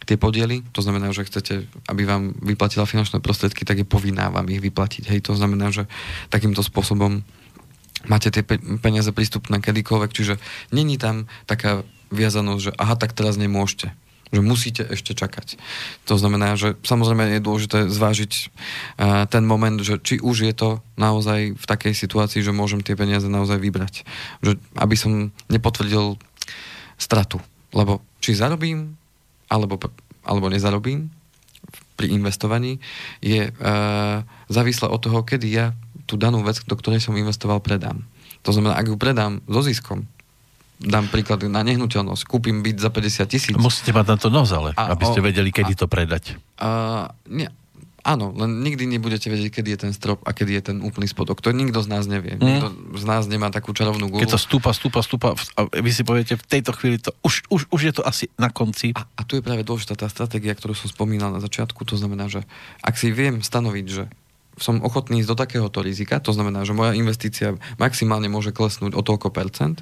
tie podiely, to znamená, že chcete, aby vám vyplatila finančné prostriedky, tak je povinná vám ich vyplatiť. Hej, to znamená, že takýmto spôsobom máte tie peniaze prístupné kedykoľvek, čiže není tam taká viazanosť, že aha, tak teraz nemôžete že musíte ešte čakať. To znamená, že samozrejme je dôležité zvážiť ten moment, že či už je to naozaj v takej situácii, že môžem tie peniaze naozaj vybrať. Že, aby som nepotvrdil stratu. Lebo či zarobím, alebo, alebo nezarobím pri investovaní, je e, závislé od toho, kedy ja tú danú vec, do ktorej som investoval, predám. To znamená, ak ju predám so ziskom, dám príklad na nehnuteľnosť, kúpim byt za 50 tisíc. Musíte mať na to nos, ale, a, aby ste vedeli, kedy a, to predať. A, nie, Áno, len nikdy nebudete vedieť, kedy je ten strop a kedy je ten úplný spodok. To nikto z nás nevie. Mm. Nikto z nás nemá takú čarovnú gulu. Keď to stúpa, stúpa, stúpa a vy si poviete, v tejto chvíli to už, už, už je to asi na konci. A, a tu je práve dôležitá tá stratégia, ktorú som spomínal na začiatku. To znamená, že ak si viem stanoviť, že som ochotný ísť do takéhoto rizika, to znamená, že moja investícia maximálne môže klesnúť o toľko percent,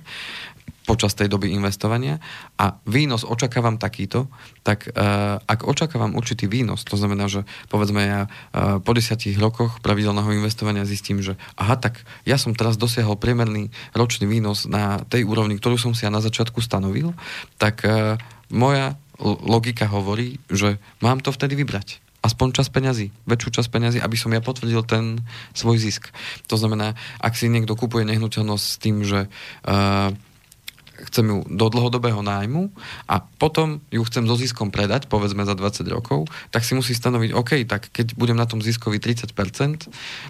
počas tej doby investovania a výnos očakávam takýto, tak uh, ak očakávam určitý výnos, to znamená, že povedzme ja uh, po desiatich rokoch pravidelného investovania zistím, že aha, tak ja som teraz dosiahol priemerný ročný výnos na tej úrovni, ktorú som si ja na začiatku stanovil, tak uh, moja logika hovorí, že mám to vtedy vybrať aspoň čas peňazí, väčšiu časť peňazí, aby som ja potvrdil ten svoj zisk. To znamená, ak si niekto kupuje nehnuteľnosť s tým, že uh, chcem ju do dlhodobého nájmu a potom ju chcem so ziskom predať, povedzme za 20 rokov, tak si musí stanoviť, OK, tak keď budem na tom ziskovi 30%,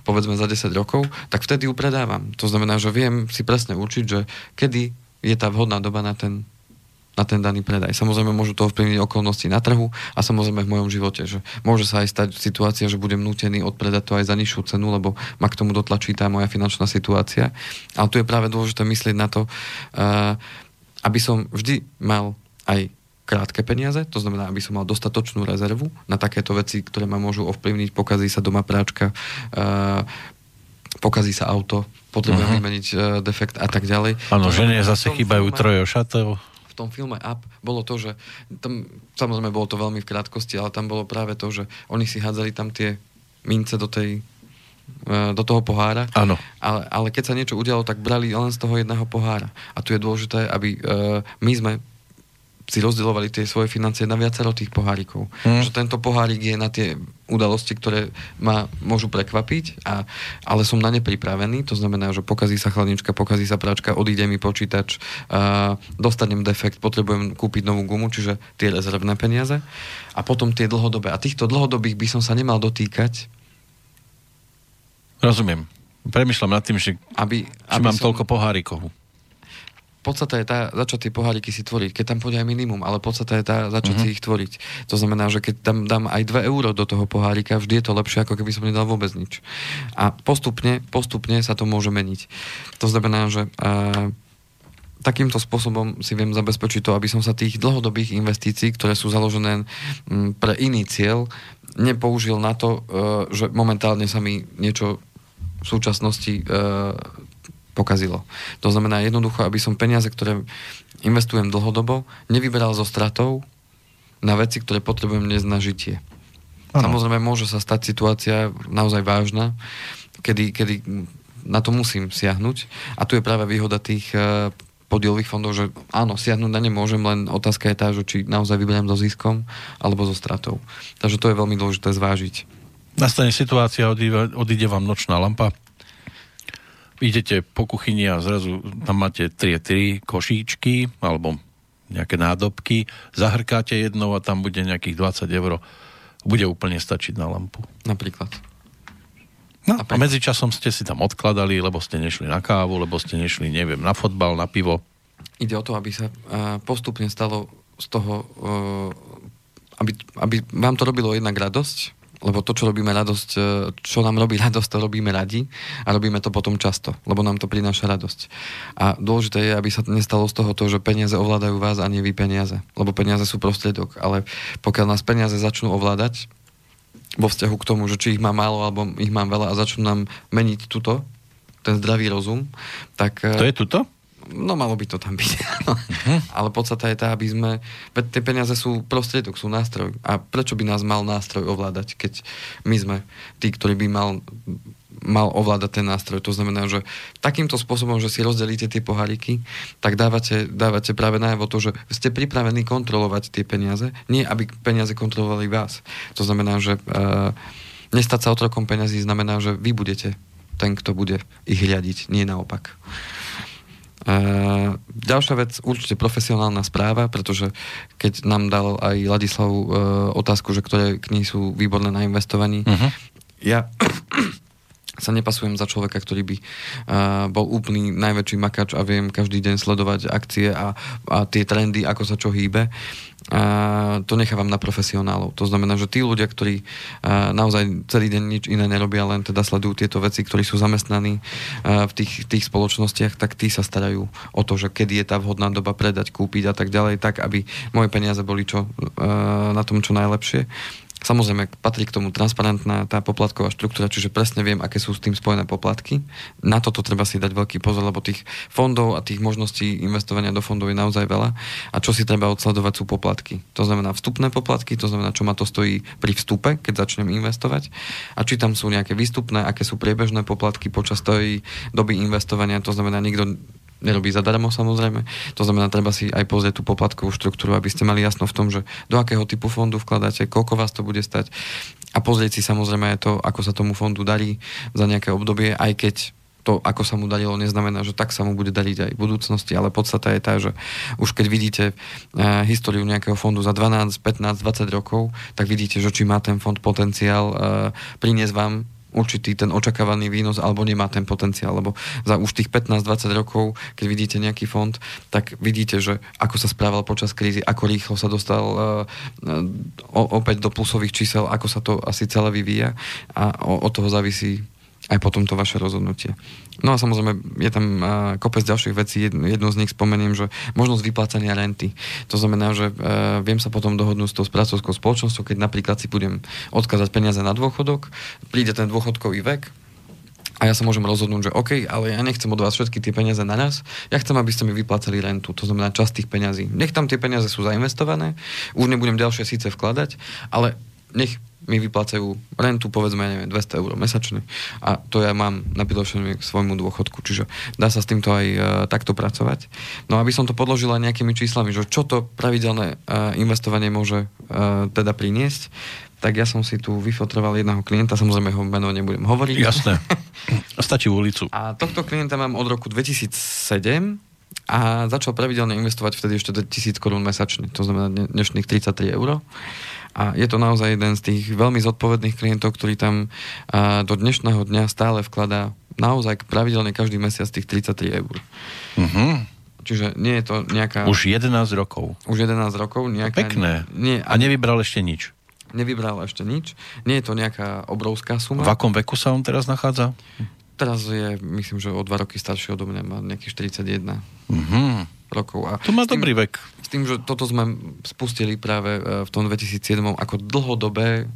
povedzme za 10 rokov, tak vtedy ju predávam. To znamená, že viem si presne určiť, že kedy je tá vhodná doba na ten na ten daný predaj. Samozrejme môžu to ovplyvniť okolnosti na trhu a samozrejme v mojom živote, že môže sa aj stať situácia, že budem nútený odpredať to aj za nižšiu cenu, lebo ma k tomu dotlačí tá moja finančná situácia. Ale tu je práve dôležité myslieť na to, uh, aby som vždy mal aj krátke peniaze, to znamená, aby som mal dostatočnú rezervu na takéto veci, ktoré ma môžu ovplyvniť, pokazí sa doma práčka, uh, pokazí sa auto, potrebujem uh-huh. vymeniť uh, defekt a tak ďalej. Áno, žene zase chýbajú trojo šatov tom filme Up bolo to, že tam, samozrejme bolo to veľmi v krátkosti, ale tam bolo práve to, že oni si hádzali tam tie mince do tej do toho pohára. Áno. Ale, ale keď sa niečo udialo, tak brali len z toho jedného pohára. A tu je dôležité, aby uh, my sme si rozdielovali tie svoje financie na viacero tých pohárikov. Hmm. Že tento pohárik je na tie udalosti, ktoré ma môžu prekvapiť, a, ale som na ne pripravený. To znamená, že pokazí sa chladnička, pokazí sa práčka, odíde mi počítač, a dostanem defekt, potrebujem kúpiť novú gumu, čiže tie rezervné peniaze. A potom tie dlhodobé. A týchto dlhodobých by som sa nemal dotýkať. Rozumiem. Premýšľam nad tým, že, aby, aby mám som... toľko pohárikov podstata je tá, začať tie poháriky si tvoriť. Keď tam pôjde aj minimum, ale podstata je tá, začať mm-hmm. si ich tvoriť. To znamená, že keď tam dám aj 2 euro do toho pohárika, vždy je to lepšie, ako keby som nedal vôbec nič. A postupne, postupne sa to môže meniť. To znamená, že uh, takýmto spôsobom si viem zabezpečiť to, aby som sa tých dlhodobých investícií, ktoré sú založené um, pre iný cieľ, nepoužil na to, uh, že momentálne sa mi niečo v súčasnosti uh, pokazilo. To znamená jednoducho, aby som peniaze, ktoré investujem dlhodobo, nevyberal zo stratou na veci, ktoré potrebujem dnes na žitie. Ano. Samozrejme, môže sa stať situácia naozaj vážna, kedy, kedy na to musím siahnuť. A tu je práve výhoda tých uh, podielových fondov, že áno, siahnuť na ne môžem, len otázka je tá, že či naozaj vyberiem so ziskom alebo so stratou. Takže to je veľmi dôležité zvážiť. Nastane situácia, odíde, odíde vám nočná lampa, idete po kuchyni a zrazu tam máte tri, tri košíčky alebo nejaké nádobky, zahrkáte jednou a tam bude nejakých 20 eur. Bude úplne stačiť na lampu. Napríklad. No, a medzi časom ste si tam odkladali, lebo ste nešli na kávu, lebo ste nešli, neviem, na fotbal, na pivo. Ide o to, aby sa postupne stalo z toho, aby, aby vám to robilo jednak radosť, lebo to, čo robíme radosť, e, čo nám robí radosť, to robíme radi a robíme to potom často, lebo nám to prináša radosť. A dôležité je, aby sa nestalo z toho to, že peniaze ovládajú vás a nie vy peniaze, lebo peniaze sú prostriedok, ale pokiaľ nás peniaze začnú ovládať vo vzťahu k tomu, že či ich mám málo alebo ich mám veľa a začnú nám meniť túto, ten zdravý rozum, tak... E, to je tuto? No malo by to tam byť. uh-huh. Ale podstata je tá, aby sme... Tie peniaze sú prostriedok, sú nástroj. A prečo by nás mal nástroj ovládať, keď my sme tí, ktorí by mal mal ovládať ten nástroj. To znamená, že takýmto spôsobom, že si rozdelíte tie poháriky, tak dávate, dávate práve najavo to, že ste pripravení kontrolovať tie peniaze, nie aby peniaze kontrolovali vás. To znamená, že uh, nestať sa otrokom peniazí znamená, že vy budete ten, kto bude ich riadiť, nie naopak. Uh, ďalšia vec, určite profesionálna správa, pretože keď nám dal aj Ladislav uh, otázku, že ktoré knihy sú výborné na investovaní, uh-huh. ja sa nepasujem za človeka, ktorý by uh, bol úplný najväčší makač a viem každý deň sledovať akcie a, a tie trendy, ako sa čo hýbe. Uh, to nechávam na profesionálov. To znamená, že tí ľudia, ktorí uh, naozaj celý deň nič iné nerobia, len teda sledujú tieto veci, ktorí sú zamestnaní v tých, tých spoločnostiach, tak tí sa starajú o to, že kedy je tá vhodná doba predať, kúpiť a tak ďalej, tak aby moje peniaze boli čo, na tom čo najlepšie. Samozrejme, patrí k tomu transparentná tá poplatková štruktúra, čiže presne viem, aké sú s tým spojené poplatky. Na toto treba si dať veľký pozor, lebo tých fondov a tých možností investovania do fondov je naozaj veľa. A čo si treba odsledovať sú poplatky. To znamená vstupné poplatky, to znamená, čo ma to stojí pri vstupe, keď začnem investovať. A či tam sú nejaké výstupné, aké sú priebežné poplatky počas tej doby investovania, to znamená, nikto nerobí zadarmo samozrejme. To znamená, treba si aj pozrieť tú poplatkovú štruktúru, aby ste mali jasno v tom, že do akého typu fondu vkladáte, koľko vás to bude stať a pozrieť si samozrejme aj to, ako sa tomu fondu darí za nejaké obdobie, aj keď to, ako sa mu darilo, neznamená, že tak sa mu bude dariť aj v budúcnosti, ale podstata je tá, že už keď vidíte e, históriu nejakého fondu za 12, 15, 20 rokov, tak vidíte, že či má ten fond potenciál e, priniesť vám určitý ten očakávaný výnos alebo nemá ten potenciál, lebo za už tých 15-20 rokov, keď vidíte nejaký fond, tak vidíte, že ako sa správal počas krízy, ako rýchlo sa dostal uh, uh, opäť do plusových čísel, ako sa to asi celé vyvíja a od toho závisí aj potom to vaše rozhodnutie. No a samozrejme, je tam uh, kopec ďalších vecí, jednu, jednu z nich spomeniem, že možnosť vyplácania renty. To znamená, že uh, viem sa potom dohodnúť s tou spracovskou spoločnosťou, keď napríklad si budem odkázať peniaze na dôchodok, príde ten dôchodkový vek, a ja sa môžem rozhodnúť, že OK, ale ja nechcem od vás všetky tie peniaze naraz, ja chcem, aby ste mi vyplácali rentu, to znamená časť tých peňazí. Nech tam tie peniaze sú zainvestované, už nebudem ďalšie síce vkladať, ale nech mi vyplácajú rentu, povedzme, neviem, 200 eur mesačne a to ja mám na k svojmu dôchodku, čiže dá sa s týmto aj uh, takto pracovať. No aby som to podložila nejakými číslami, že čo to pravidelné uh, investovanie môže uh, teda priniesť, tak ja som si tu vyfotroval jedného klienta, samozrejme ho meno nebudem hovoriť. Jasné. Stačí ulicu. A tohto klienta mám od roku 2007 a začal pravidelne investovať vtedy ešte 1000 korún mesačne, to znamená dnešných 33 eur. A je to naozaj jeden z tých veľmi zodpovedných klientov, ktorý tam do dnešného dňa stále vkladá naozaj pravidelne každý mesiac tých 33 eur. Uh-huh. Čiže nie je to nejaká... Už 11 rokov. Už 11 rokov. Nejaká... Pekné. Nie, a nevybral ešte nič. Nevybral ešte nič. Nie je to nejaká obrovská suma. V akom veku sa on teraz nachádza? Teraz je, myslím, že o dva roky starší odo mňa, má nejakých 41. Uh-huh rokov. A to má tým, dobrý vek. S tým, že toto sme spustili práve e, v tom 2007 ako dlhodobé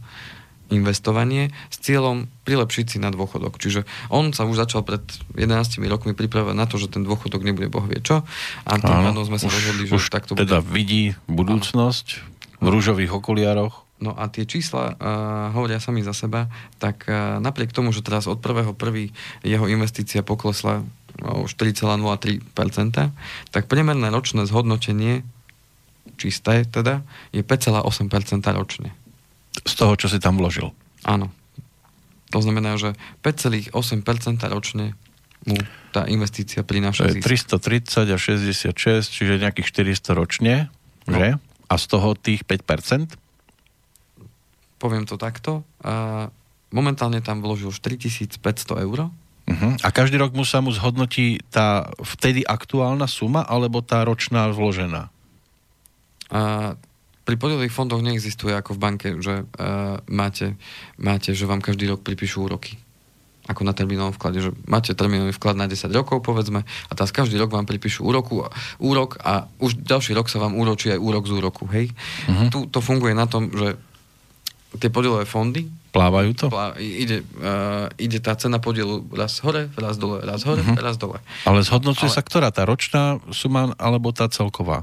investovanie s cieľom prilepšiť si na dôchodok. Čiže on sa už začal pred 11 rokmi pripravať na to, že ten dôchodok nebude boh vie čo. A tým pádom sme sa rozhodli, že už takto teda bude. vidí budúcnosť Áno. v rúžových okuliároch. No a tie čísla uh, hovoria sami za seba, tak uh, napriek tomu, že teraz od prvého prvý jeho investícia poklesla o 4,03%, tak priemerné ročné zhodnotenie, čisté teda, je 5,8% ročne. Z toho, čo si tam vložil? Áno. To znamená, že 5,8% ročne mu tá investícia prináša zisk. 330 a 66, čiže nejakých 400 ročne, no. že? A z toho tých 5%? Poviem to takto. A momentálne tam vložil 4500 eur Uh-huh. A každý rok mu sa mu zhodnotí tá vtedy aktuálna suma alebo tá ročná vložená? A pri podielových fondoch neexistuje ako v banke, že uh, máte, máte, že vám každý rok pripíšu úroky ako na termínovom vklade, že máte termínový vklad na 10 rokov, povedzme, a teraz každý rok vám pripíšu úroku, úrok a už ďalší rok sa vám úročí aj úrok z úroku, hej? Uh-huh. Tu to funguje na tom, že tie podielové fondy Plávajú to? Plá, ide, uh, ide tá cena podielu raz hore, raz dole, raz hore, uh-huh. raz dole. Ale zhodnocuje Ale... sa ktorá? Tá ročná suma alebo tá celková?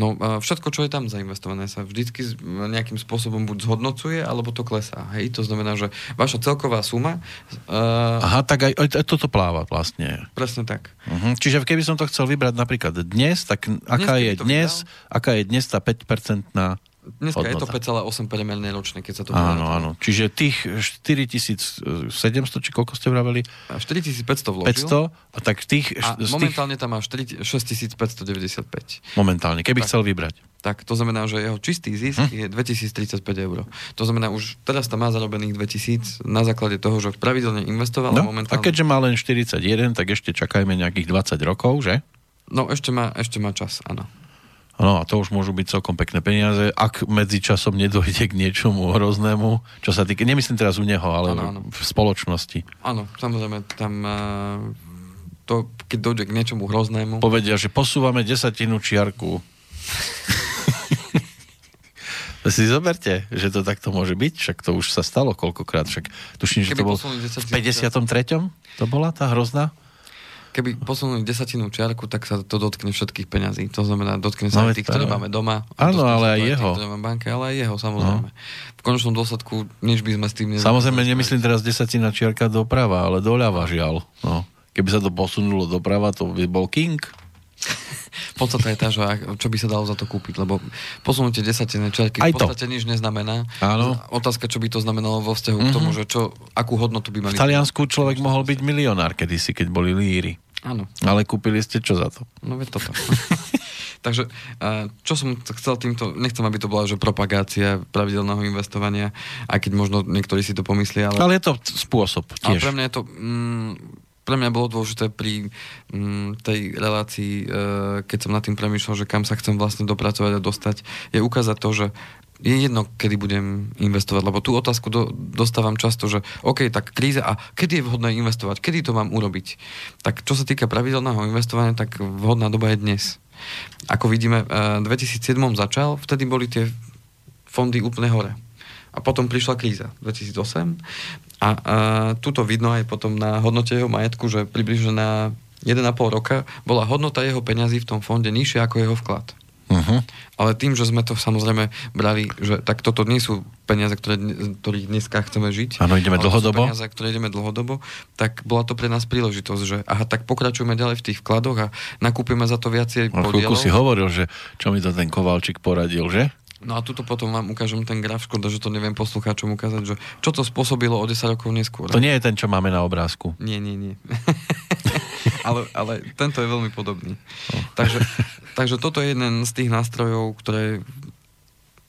No všetko, čo je tam zainvestované, sa vždycky nejakým spôsobom buď zhodnocuje, alebo to klesá. Hej, to znamená, že vaša celková suma... Uh, Aha, tak aj, aj toto pláva vlastne. Presne tak. Uh-huh. Čiže keby som to chcel vybrať napríklad dnes, tak aká dnes, je dnes, aká je dnes tá 5-percentná Dneska hodnota. je to 5,8 priemerné ročne, keď sa to Áno, áno. Čiže tých 4700, či koľko ste vraveli? 4500 vložil. 500, a tak tých... A momentálne tam má 6595. Momentálne, keby tak, chcel vybrať. Tak, to znamená, že jeho čistý zisk hm? je 2035 eur. To znamená, už teraz tam má zarobených 2000 na základe toho, že pravidelne investoval no, momentálne... A keďže má len 41, tak ešte čakajme nejakých 20 rokov, že? No, ešte má, ešte má čas, áno. No a to už môžu byť celkom pekné peniaze, ak medzi časom nedojde k niečomu hroznému, čo sa týka, nemyslím teraz u neho, ale ano, ano. v spoločnosti. Áno, samozrejme, tam to, keď dojde k niečomu hroznému. Povedia, že posúvame desatinu čiarku. si zoberte, že to takto môže byť, však to už sa stalo koľkokrát, však tuším, že Keby to bol v 53. To bola tá hrozná? Keby posunuli desatinu čiarku, tak sa to dotkne všetkých peňazí. To znamená, dotkne sa no, aj tých, ktoré máme doma. Áno, ale aj jeho. Tých, ktoré banke, ale aj jeho, samozrejme. No. V konečnom dôsledku nič by sme s tým. Samozrejme, nemyslím teraz desatina čiarka doprava, ale doľava žiaľ. No. Keby sa to posunulo doprava, to by bol king. Podstata je tá, že čo by sa dalo za to kúpiť, lebo posunutie desatené čiarky v podstate nič neznamená. Áno. Otázka, čo by to znamenalo vo vzťahu mm-hmm. k tomu, mhm. že čo, akú hodnotu by mali. V Taliansku človek mohol byť milionár kedysi, keď boli líry. Áno. Ale kúpili ste čo za to? No veď toto. Takže čo som chcel týmto, nechcem, aby to bola že propagácia pravidelného investovania, aj keď možno niektorí si to pomyslia. Ale, ale je to spôsob tiež. Ale pre mňa je to... Mm, pre mňa bolo dôležité pri mm, tej relácii, e, keď som nad tým premýšľal, že kam sa chcem vlastne dopracovať a dostať, je ukázať to, že je jedno, kedy budem investovať, lebo tú otázku do, dostávam často, že OK, tak kríza a kedy je vhodné investovať, kedy to mám urobiť. Tak čo sa týka pravidelného investovania, tak vhodná doba je dnes. Ako vidíme, v 2007 začal, vtedy boli tie fondy úplne hore. A potom prišla kríza 2008 a, a tuto vidno aj potom na hodnote jeho majetku, že približne na 1,5 roka bola hodnota jeho peňazí v tom fonde nižšia ako jeho vklad. Uh-huh. Ale tým, že sme to samozrejme brali, že tak toto nie sú peniaze, ktoré, ktorých dneska chceme žiť. Áno, ideme dlhodobo. peniaze, ktoré ideme dlhodobo, tak bola to pre nás príležitosť, že aha, tak pokračujeme ďalej v tých vkladoch a nakúpime za to viacej no, podielov. si hovoril, že čo mi to ten Kovalčík poradil, že? No a tuto potom vám ukážem ten graf, škoda, že to neviem poslucháčom ukázať, že čo to spôsobilo o 10 rokov neskôr. To nie je ten, čo máme na obrázku. Nie, nie, nie. ale, ale tento je veľmi podobný. Oh. takže, takže toto je jeden z tých nástrojov, ktoré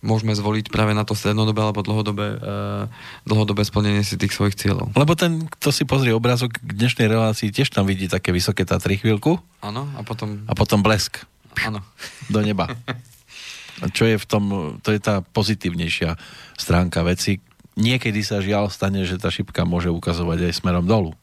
môžeme zvoliť práve na to strednodobé alebo dlhodobé, uh, dlhodobé splnenie si tých svojich cieľov. Lebo ten, kto si pozrie obrázok k dnešnej relácii, tiež tam vidí také vysoké Tatry chvíľku. Áno, a potom... A potom blesk. Áno. Do neba. Čo je v tom, to je tá pozitívnejšia stránka veci. Niekedy sa žiaľ stane, že tá šipka môže ukazovať aj smerom dolu.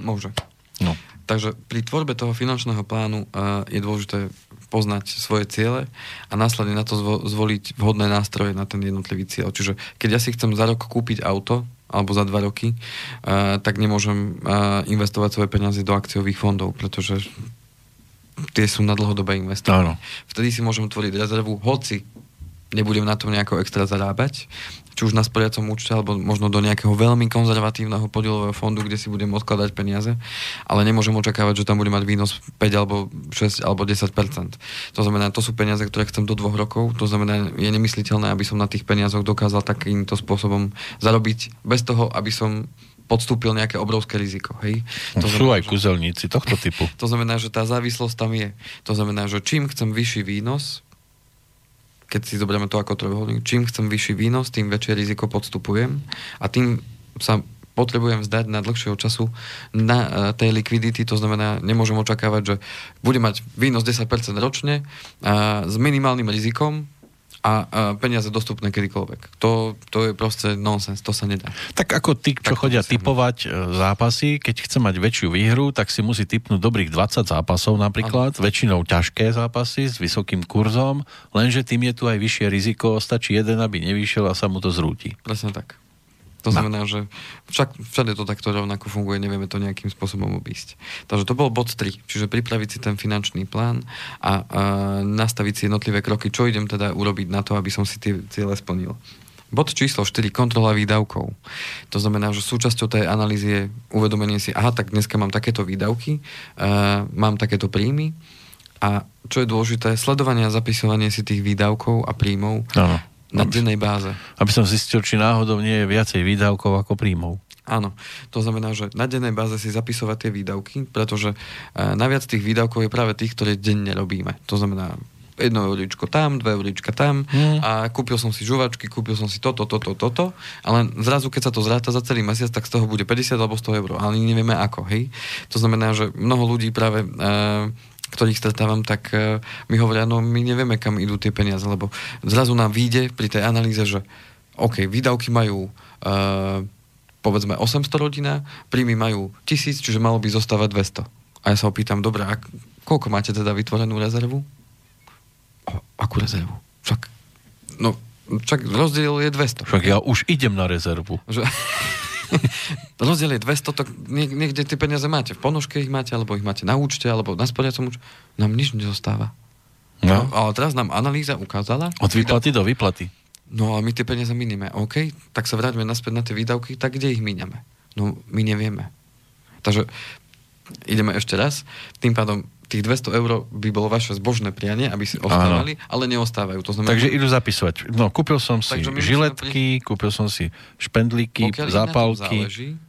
Môže. No. Takže pri tvorbe toho finančného plánu uh, je dôležité poznať svoje ciele a následne na to zvo- zvoliť vhodné nástroje na ten jednotlivý cieľ. Čiže keď ja si chcem za rok kúpiť auto, alebo za dva roky, uh, tak nemôžem uh, investovať svoje peniaze do akciových fondov, pretože tie sú na dlhodobé investovanie. Vtedy si môžem tvoriť rezervu, hoci nebudem na tom nejako extra zarábať, či už na sporiacom účte, alebo možno do nejakého veľmi konzervatívneho podielového fondu, kde si budem odkladať peniaze, ale nemôžem očakávať, že tam budem mať výnos 5 alebo 6 alebo 10% To znamená, to sú peniaze, ktoré chcem do dvoch rokov, to znamená, je nemysliteľné, aby som na tých peniazoch dokázal takýmto spôsobom zarobiť bez toho, aby som podstúpil nejaké obrovské riziko. Hej? To Sú znamená, aj kuzelníci tohto typu. To znamená, že tá závislosť tam je. To znamená, že čím chcem vyšší výnos, keď si zoberieme to ako trojuholník, čím chcem vyšší výnos, tým väčšie riziko podstupujem a tým sa potrebujem vzdať na dlhšieho času na uh, tej likvidity, to znamená, nemôžem očakávať, že bude mať výnos 10% ročne uh, s minimálnym rizikom, a, a peniaze dostupné kedykoľvek. To, to je proste nonsens, to sa nedá. Tak ako tí, čo tak chodia typovať e, zápasy, keď chce mať väčšiu výhru, tak si musí typnúť dobrých 20 zápasov napríklad, ano. väčšinou ťažké zápasy s vysokým kurzom, lenže tým je tu aj vyššie riziko, stačí jeden, aby nevyšiel a sa mu to zrúti. Presne tak. To znamená, že však všade to takto rovnako funguje, nevieme to nejakým spôsobom obísť. Takže to bol bod 3, čiže pripraviť si ten finančný plán a, a nastaviť si jednotlivé kroky, čo idem teda urobiť na to, aby som si tie ciele splnil. Bod číslo 4, kontrola výdavkov. To znamená, že súčasťou tej analýzy je uvedomenie si, aha, tak dneska mám takéto výdavky, uh, mám takéto príjmy a čo je dôležité, sledovanie a zapisovanie si tých výdavkov a príjmov ano. Na dennej báze. Aby som zistil, či náhodou nie je viacej výdavkov ako príjmov. Áno, to znamená, že na dennej báze si zapisovať tie výdavky, pretože uh, najviac tých výdavkov je práve tých, ktoré denne robíme. To znamená, jedno euríčko tam, dve euríčka tam mm. a kúpil som si žuvačky, kúpil som si toto, toto, toto, ale zrazu, keď sa to zráta za celý mesiac, tak z toho bude 50 alebo 100 eur, ale nevieme ako, hej. To znamená, že mnoho ľudí práve uh, ktorých stretávam, tak uh, mi hovoria, no my nevieme, kam idú tie peniaze, lebo zrazu nám vyjde pri tej analýze, že OK, výdavky majú uh, povedzme 800 rodina, príjmy majú 1000, čiže malo by zostávať 200. A ja sa opýtam, dobre, a koľko máte teda vytvorenú rezervu? O, akú rezervu? Však, no, však rozdiel je 200. Však ja už idem na rezervu. Že... Rozdiel je 200, to niekde tie peniaze máte. V ponožke ich máte, alebo ich máte na účte, alebo na sporiacom účte. Nám nič nezostáva. No. no. Ale teraz nám analýza ukázala... Od výplaty do výplaty. No a my tie peniaze minieme. OK, tak sa vráťme naspäť na tie výdavky, tak kde ich miniame? No my nevieme. Takže ideme ešte raz. Tým pádom tých 200 eur by bolo vaše zbožné prianie, aby si ostávali, Áno. ale neostávajú. To znamená, Takže idú zapisovať. No, kúpil som si žiletky, pri... kúpil som si špendlíky, pokiaľ zápalky. Záleží,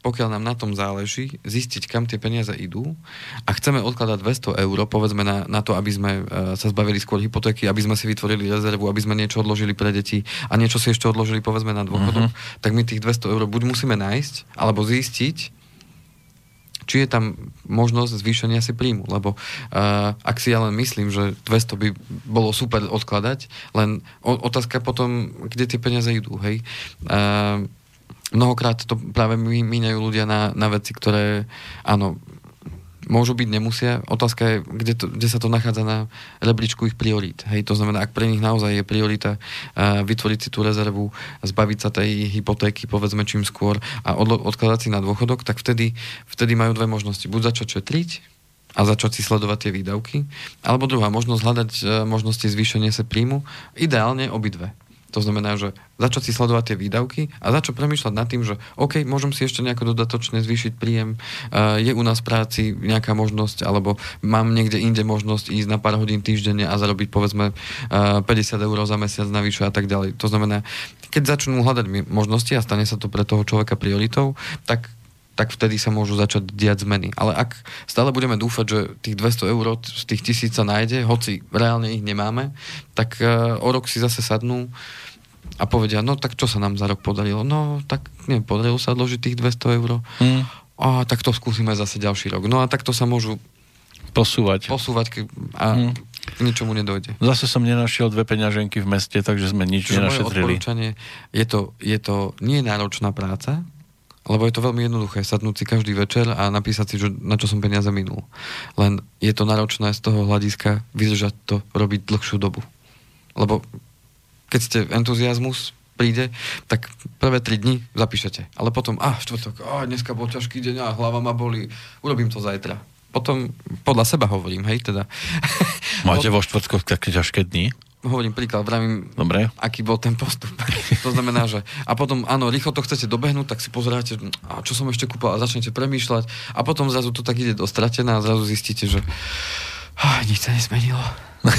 pokiaľ nám na tom záleží, zistiť, kam tie peniaze idú a chceme odkladať 200 eur, povedzme na, na to, aby sme uh, sa zbavili skôr hypotéky, aby sme si vytvorili rezervu, aby sme niečo odložili pre deti a niečo si ešte odložili, povedzme, na dôchodok, uh-huh. tak my tých 200 eur buď musíme nájsť, alebo zistiť, či je tam možnosť zvýšenia si príjmu, lebo uh, ak si ja len myslím, že 200 by bolo super odkladať, len o, otázka potom, kde tie peniaze idú, hej. Uh, mnohokrát to práve míňajú ľudia na, na veci, ktoré, áno, môžu byť, nemusia. Otázka je, kde, to, kde sa to nachádza na rebríčku ich priorít. Hej, to znamená, ak pre nich naozaj je priorita uh, vytvoriť si tú rezervu, zbaviť sa tej hypotéky, povedzme čím skôr a od, odkladať si na dôchodok, tak vtedy, vtedy majú dve možnosti. Buď začať šetriť, a začať si sledovať tie výdavky. Alebo druhá možnosť hľadať e, možnosti zvýšenia sa príjmu. Ideálne obidve. To znamená, že začať si sledovať tie výdavky a začať premýšľať nad tým, že OK, môžem si ešte nejako dodatočne zvýšiť príjem, uh, je u nás v práci nejaká možnosť, alebo mám niekde inde možnosť ísť na pár hodín týždenne a zarobiť povedzme uh, 50 eur za mesiac navyše a tak ďalej. To znamená, keď začnú hľadať možnosti a stane sa to pre toho človeka prioritou, tak tak vtedy sa môžu začať diať zmeny. Ale ak stále budeme dúfať, že tých 200 eur z tých tisíc sa nájde, hoci reálne ich nemáme, tak uh, o rok si zase sadnú a povedia, no tak čo sa nám za rok podarilo? No tak neviem, podarilo sa odložiť tých 200 eur. Hmm. A tak to skúsime zase ďalší rok. No a takto sa môžu posúvať. Posúvať a hmm. k ničomu nedojde. Zase som nenašiel dve peňaženky v meste, takže sme nič Čiže nenašetrili. je to, je to nie náročná práca, lebo je to veľmi jednoduché, sadnúť si každý večer a napísať si, na čo som peniaze minul. Len je to náročné z toho hľadiska vydržať to robiť dlhšiu dobu. Lebo keď ste entuziasmus príde, tak prvé tri dni zapíšete. Ale potom, a štvrtok, a dneska bol ťažký deň a hlava ma boli, urobím to zajtra. Potom podľa seba hovorím, hej, teda. Máte vo štvrtkoch také ťažké dni? Hovorím príklad, vravím, Dobre. aký bol ten postup. to znamená, že a potom, áno, rýchlo to chcete dobehnúť, tak si pozeráte, a čo som ešte kúpil a začnete premýšľať a potom zrazu to tak ide do stratená a zrazu zistíte, že ah, nič sa nesmenilo.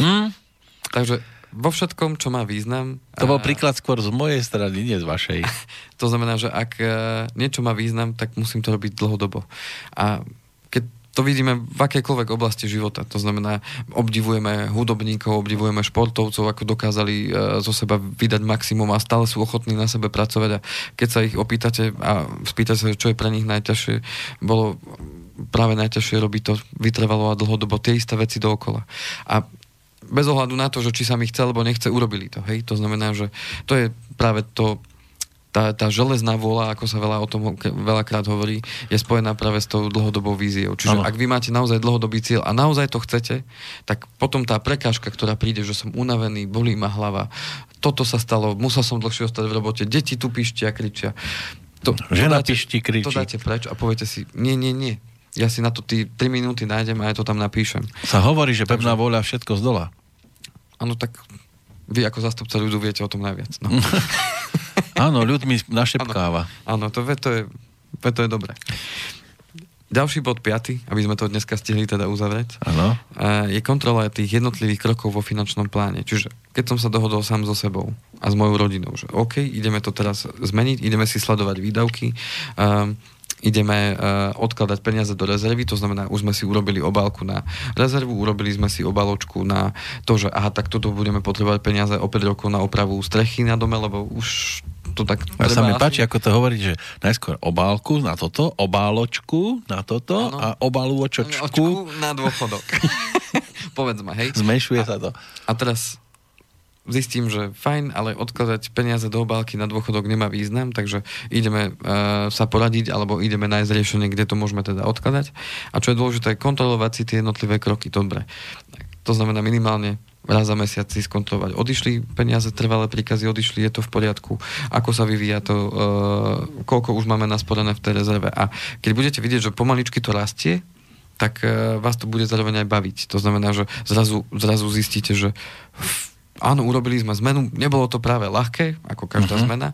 hmm? Takže vo všetkom, čo má význam... To bol príklad skôr z mojej strany, nie z vašej. to znamená, že ak e, niečo má význam, tak musím to robiť dlhodobo. A to vidíme v akejkoľvek oblasti života. To znamená, obdivujeme hudobníkov, obdivujeme športovcov, ako dokázali e, zo seba vydať maximum a stále sú ochotní na sebe pracovať a keď sa ich opýtate a spýtate sa, čo je pre nich najťažšie, bolo práve najťažšie robiť to vytrvalo a dlhodobo tie isté veci dookola. A bez ohľadu na to, že či sa mi chce alebo nechce, urobili to. Hej? To znamená, že to je práve to tá, tá železná vôľa, ako sa veľa o tom veľakrát hovorí, je spojená práve s tou dlhodobou víziou. Čiže ano. ak vy máte naozaj dlhodobý cieľ a naozaj to chcete, tak potom tá prekážka, ktorá príde, že som unavený, bolí ma hlava, toto sa stalo, musel som dlhšie ostať v robote, deti tu pištia a kričia. To, Žena to dáte, pišti, kričí. To dáte preč a poviete si, nie, nie, nie. Ja si na to tí 3 minúty nájdem a ja to tam napíšem. Sa hovorí, že pevná vôľa všetko z dola. Áno, tak vy ako zastupca ľudu viete o tom najviac. No. Áno, ľuďmi našepkáva. Áno, to, to, je, to je dobré. Ďalší bod, piaty, aby sme to dneska stihli teda uzavrieť, ano. je kontrola tých jednotlivých krokov vo finančnom pláne. Čiže keď som sa dohodol sám so sebou a s mojou rodinou, že OK, ideme to teraz zmeniť, ideme si sledovať výdavky, um, ideme uh, odkladať peniaze do rezervy, to znamená, už sme si urobili obálku na rezervu, urobili sme si obaločku na to, že aha, tak toto budeme potrebovať peniaze o 5 rokov na opravu strechy na dome, lebo už to tak... A sa mi páči, ako to hovorí, že najskôr obálku na toto, obáločku na toto ano. a obalôčočku... na dôchodok. Povedzme, hej. Zmenšuje a, sa to. A teraz zistím, že fajn, ale odkladať peniaze do obálky na dôchodok nemá význam, takže ideme uh, sa poradiť alebo ideme nájsť riešenie, kde to môžeme teda odkladať. A čo je dôležité, kontrolovať si tie jednotlivé kroky. Dobre. To znamená minimálne raz za mesiac si skontrolovať. Odišli peniaze, trvalé príkazy, odišli, je to v poriadku, ako sa vyvíja to, uh, koľko už máme nasporené v tej rezerve. A keď budete vidieť, že pomaličky to rastie, tak uh, vás to bude zároveň aj baviť. To znamená, že zrazu, zrazu zistíte, že áno, urobili sme zmenu, nebolo to práve ľahké, ako každá uh-huh. zmena,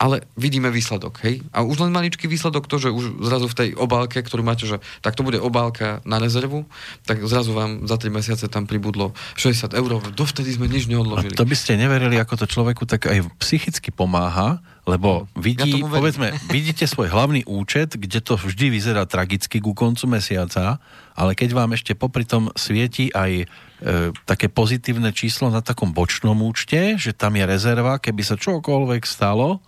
ale vidíme výsledok, hej? A už len maličký výsledok to, že už zrazu v tej obálke, ktorú máte, že tak to bude obálka na rezervu, tak zrazu vám za 3 mesiace tam pribudlo 60 eur, dovtedy sme nič neodložili. A to by ste neverili, ako to človeku tak aj psychicky pomáha, lebo vidí, ja povedzme, vidíte svoj hlavný účet, kde to vždy vyzerá tragicky ku koncu mesiaca, ale keď vám ešte popri tom svieti aj e, také pozitívne číslo na takom bočnom účte, že tam je rezerva, keby sa čokoľvek stalo,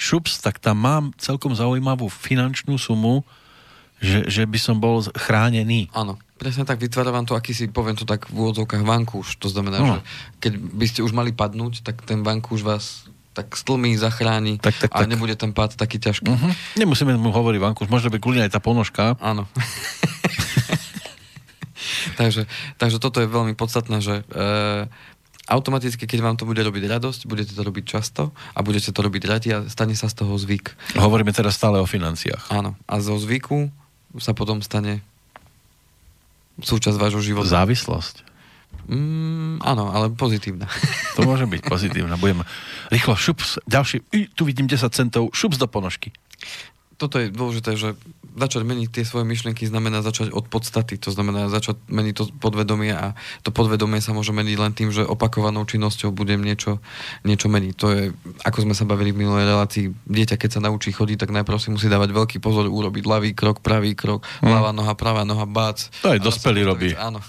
šups, tak tam mám celkom zaujímavú finančnú sumu, že, že by som bol chránený. Áno, presne tak, vytvára vám to akýsi, poviem to tak v úvodzovkách, vankúš. To znamená, no. že keď by ste už mali padnúť, tak ten vankúš vás tak stlmí, zachráni tak, tak, a tak. nebude ten pád taký ťažký. Uh-huh. Nemusíme mu hovoriť vankúš, možno by kľudne aj tá ponožka. Áno. takže, takže toto je veľmi podstatné, že e, automaticky, keď vám to bude robiť radosť, budete to robiť často a budete to robiť radi a stane sa z toho zvyk. Hovoríme teraz stále o financiách. Áno. A zo zvyku sa potom stane súčasť vášho života. Závislosť. Mm, áno, ale pozitívna. To môže byť pozitívna. Budem rýchlo šups, ďalší, tu vidím 10 centov, šups do ponožky toto je dôležité, že začať meniť tie svoje myšlienky znamená začať od podstaty, to znamená začať meniť to podvedomie a to podvedomie sa môže meniť len tým, že opakovanou činnosťou budem niečo, niečo meniť. To je, ako sme sa bavili v minulej relácii, dieťa, keď sa naučí chodiť, tak najprv si musí dávať veľký pozor, urobiť ľavý krok, pravý krok, hmm. ľavá noha, pravá noha, bác. To aj dospelý robí. Áno.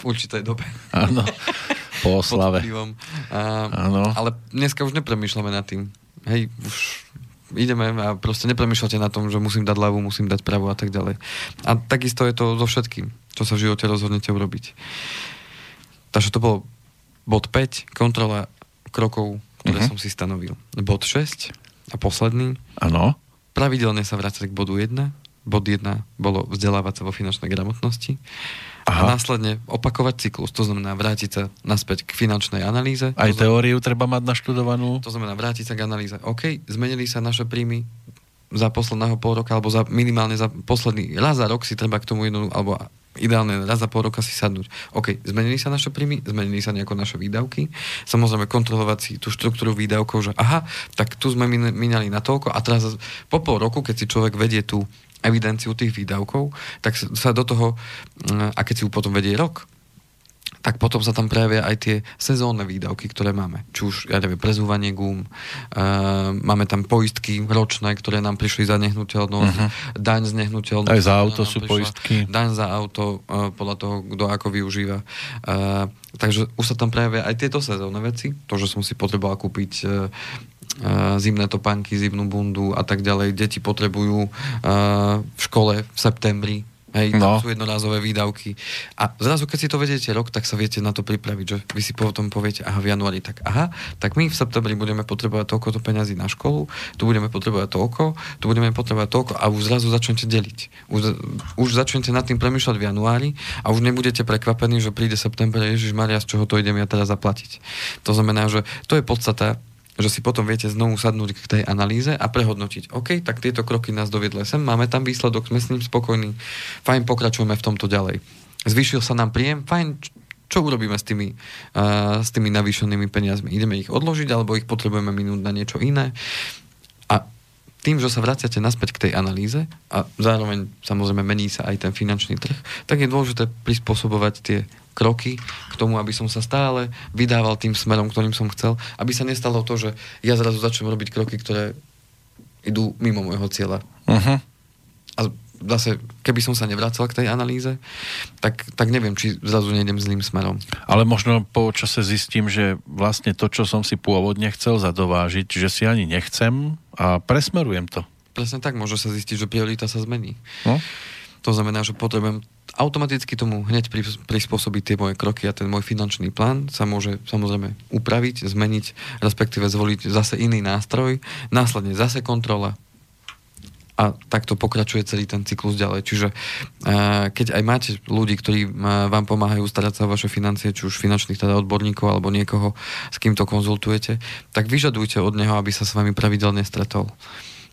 v určitej dobe. Áno, po oslave. Áno. Ale dneska už nepremýšľame nad tým. Hej, už ideme a proste nepremýšľate na tom, že musím dať ľavú, musím dať pravú a tak ďalej. A takisto je to so všetkým, čo sa v živote rozhodnete urobiť. Takže to bol bod 5, kontrola krokov, ktoré uh-huh. som si stanovil. Bod 6 a posledný. Áno. Pravidelne sa vrácať k bodu 1. Bod 1 bolo vzdelávať sa vo finančnej gramotnosti. Aha. a následne opakovať cyklus. To znamená vrátiť sa naspäť k finančnej analýze. Aj to teóriu treba mať naštudovanú. To znamená vrátiť sa k analýze. OK, zmenili sa naše príjmy za posledného pol roka, alebo za minimálne za posledný raz za rok si treba k tomu jednu, alebo ideálne raz za pol roka si sadnúť. OK, zmenili sa naše príjmy, zmenili sa nejako naše výdavky. Samozrejme kontrolovať si tú štruktúru výdavkov, že aha, tak tu sme minali na toľko a teraz po pol roku, keď si človek vedie tú evidenciu tých výdavkov, tak sa do toho, mm, a keď si ju potom vedie rok, tak potom sa tam prejavia aj tie sezónne výdavky, ktoré máme. Či už, ja neviem, prezúvanie gum, uh, máme tam poistky ročné, ktoré nám prišli za nehnuteľnosť, uh-huh. daň z nehnuteľnosti. Aj za auto sú prišla, poistky. Daň za auto, uh, podľa toho, kto ako využíva. Uh, takže už sa tam prejavia aj tieto sezónne veci. To, že som si potreboval kúpiť uh, zimné topánky, zimnú bundu a tak ďalej. Deti potrebujú v škole v septembri Hej, no. sú jednorázové výdavky. A zrazu, keď si to vedete rok, tak sa viete na to pripraviť, že vy si potom poviete, aha, v januári, tak aha, tak my v septembri budeme potrebovať toľko to peňazí na školu, tu budeme potrebovať toľko, tu budeme potrebovať toľko a už zrazu začnete deliť. Už, už začnete nad tým premýšľať v januári a už nebudete prekvapení, že príde september, Ježiš Maria, z čoho to idem ja teraz zaplatiť. To znamená, že to je podstata že si potom viete znovu sadnúť k tej analýze a prehodnotiť. OK, tak tieto kroky nás doviedli sem, máme tam výsledok, sme s ním spokojní, fajn, pokračujeme v tomto ďalej. Zvýšil sa nám príjem, fajn, čo urobíme s tými, uh, s tými navýšenými peniazmi? Ideme ich odložiť, alebo ich potrebujeme minúť na niečo iné? A tým, že sa vraciate naspäť k tej analýze a zároveň samozrejme mení sa aj ten finančný trh, tak je dôležité prispôsobovať tie kroky k tomu, aby som sa stále vydával tým smerom, ktorým som chcel, aby sa nestalo to, že ja zrazu začnem robiť kroky, ktoré idú mimo môjho cieľa. Uh-huh. A zase, keby som sa nevracal k tej analýze, tak, tak neviem, či zrazu nejdem zlým smerom. Ale možno po čase zistím, že vlastne to, čo som si pôvodne chcel zadovážiť, že si ani nechcem a presmerujem to. Presne tak, môže sa zistiť, že priorita sa zmení. No? To znamená, že potrebujem automaticky tomu hneď prispôsobiť tie moje kroky a ten môj finančný plán sa môže samozrejme upraviť, zmeniť, respektíve zvoliť zase iný nástroj, následne zase kontrola a takto pokračuje celý ten cyklus ďalej. Čiže keď aj máte ľudí, ktorí vám pomáhajú starať sa o vaše financie, či už finančných teda odborníkov alebo niekoho, s kým to konzultujete, tak vyžadujte od neho, aby sa s vami pravidelne stretol.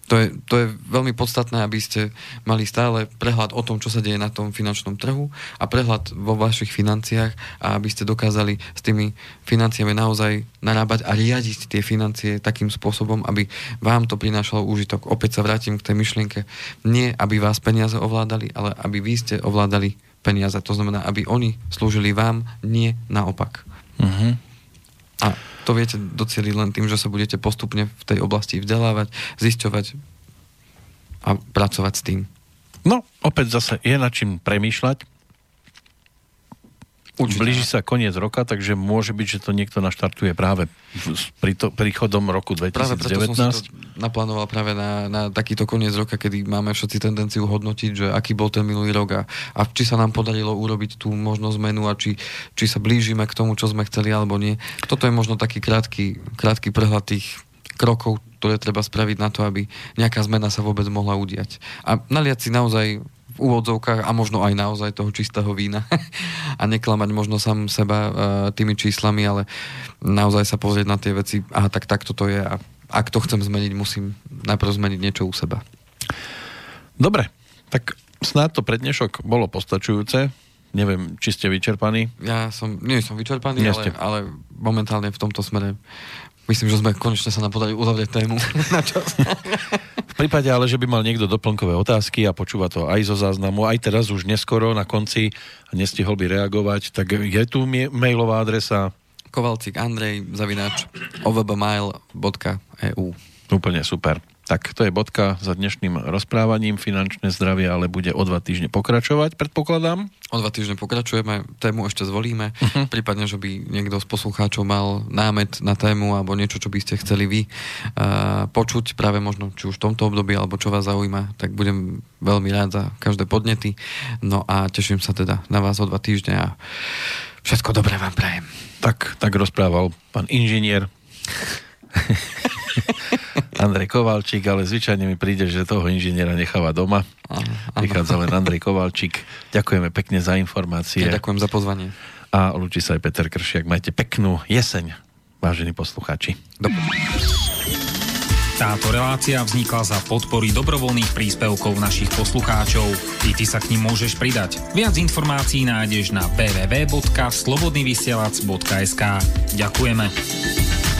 To je, to je veľmi podstatné, aby ste mali stále prehľad o tom, čo sa deje na tom finančnom trhu a prehľad vo vašich financiách a aby ste dokázali s tými financiami naozaj narábať a riadiť tie financie takým spôsobom, aby vám to prinášalo úžitok. Opäť sa vrátim k tej myšlienke. Nie, aby vás peniaze ovládali, ale aby vy ste ovládali peniaze. To znamená, aby oni slúžili vám, nie naopak. Uh-huh. A to viete docieliť len tým, že sa budete postupne v tej oblasti vzdelávať, zisťovať a pracovať s tým. No, opäť zase je na čím premýšľať Určite. Blíži sa koniec roka, takže môže byť, že to niekto naštartuje práve pri to, príchodom roku 2019. Práve preto som si to naplánoval práve na, na takýto koniec roka, kedy máme všetci tendenciu hodnotiť, že aký bol ten minulý rok a, a či sa nám podarilo urobiť tú možno zmenu a či, či sa blížime k tomu, čo sme chceli alebo nie. Toto je možno taký krátky, krátky prehľad tých krokov, ktoré treba spraviť na to, aby nejaká zmena sa vôbec mohla udiať. A naliať si naozaj úvodzovkách a možno aj naozaj toho čistého vína a neklamať možno sám seba uh, tými číslami, ale naozaj sa pozrieť na tie veci, aha, tak takto to je a ak to chcem zmeniť, musím najprv zmeniť niečo u seba. Dobre, Tak snáď to prednešok bolo postačujúce. Neviem, či ste vyčerpaní? Ja som, nie som vyčerpaný, ale, ale momentálne v tomto smere myslím, že sme konečne sa nám podali uzavrieť tému na čas. v prípade ale, že by mal niekto doplnkové otázky a počúva to aj zo záznamu, aj teraz už neskoro na konci a nestihol by reagovať, tak je tu mailová adresa Kovalcik Andrej zavináč ovbmail.eu Úplne super. Tak to je bodka za dnešným rozprávaním. Finančné zdravie ale bude o dva týždne pokračovať, predpokladám. O dva týždne pokračujeme, tému ešte zvolíme. Uh-huh. Prípadne, že by niekto z poslucháčov mal námet na tému alebo niečo, čo by ste chceli vy uh, počuť práve možno či už v tomto období alebo čo vás zaujíma, tak budem veľmi rád za každé podnety. No a teším sa teda na vás o dva týždne a všetko dobré vám prajem. Tak, tak rozprával pán inžinier. Andrej Kovalčík, ale zvyčajne mi príde, že toho inžiniera necháva doma. Prichádza len Andrej Kovalčík. Ďakujeme pekne za informácie. Ja ďakujem za pozvanie. A ľúči sa aj Peter Kršiak. Majte peknú jeseň, vážení poslucháči. Dobre. Táto relácia vznikla za podpory dobrovoľných príspevkov našich poslucháčov. I ty sa k ním môžeš pridať. Viac informácií nájdeš na www.slobodnyvysielac.sk Ďakujeme.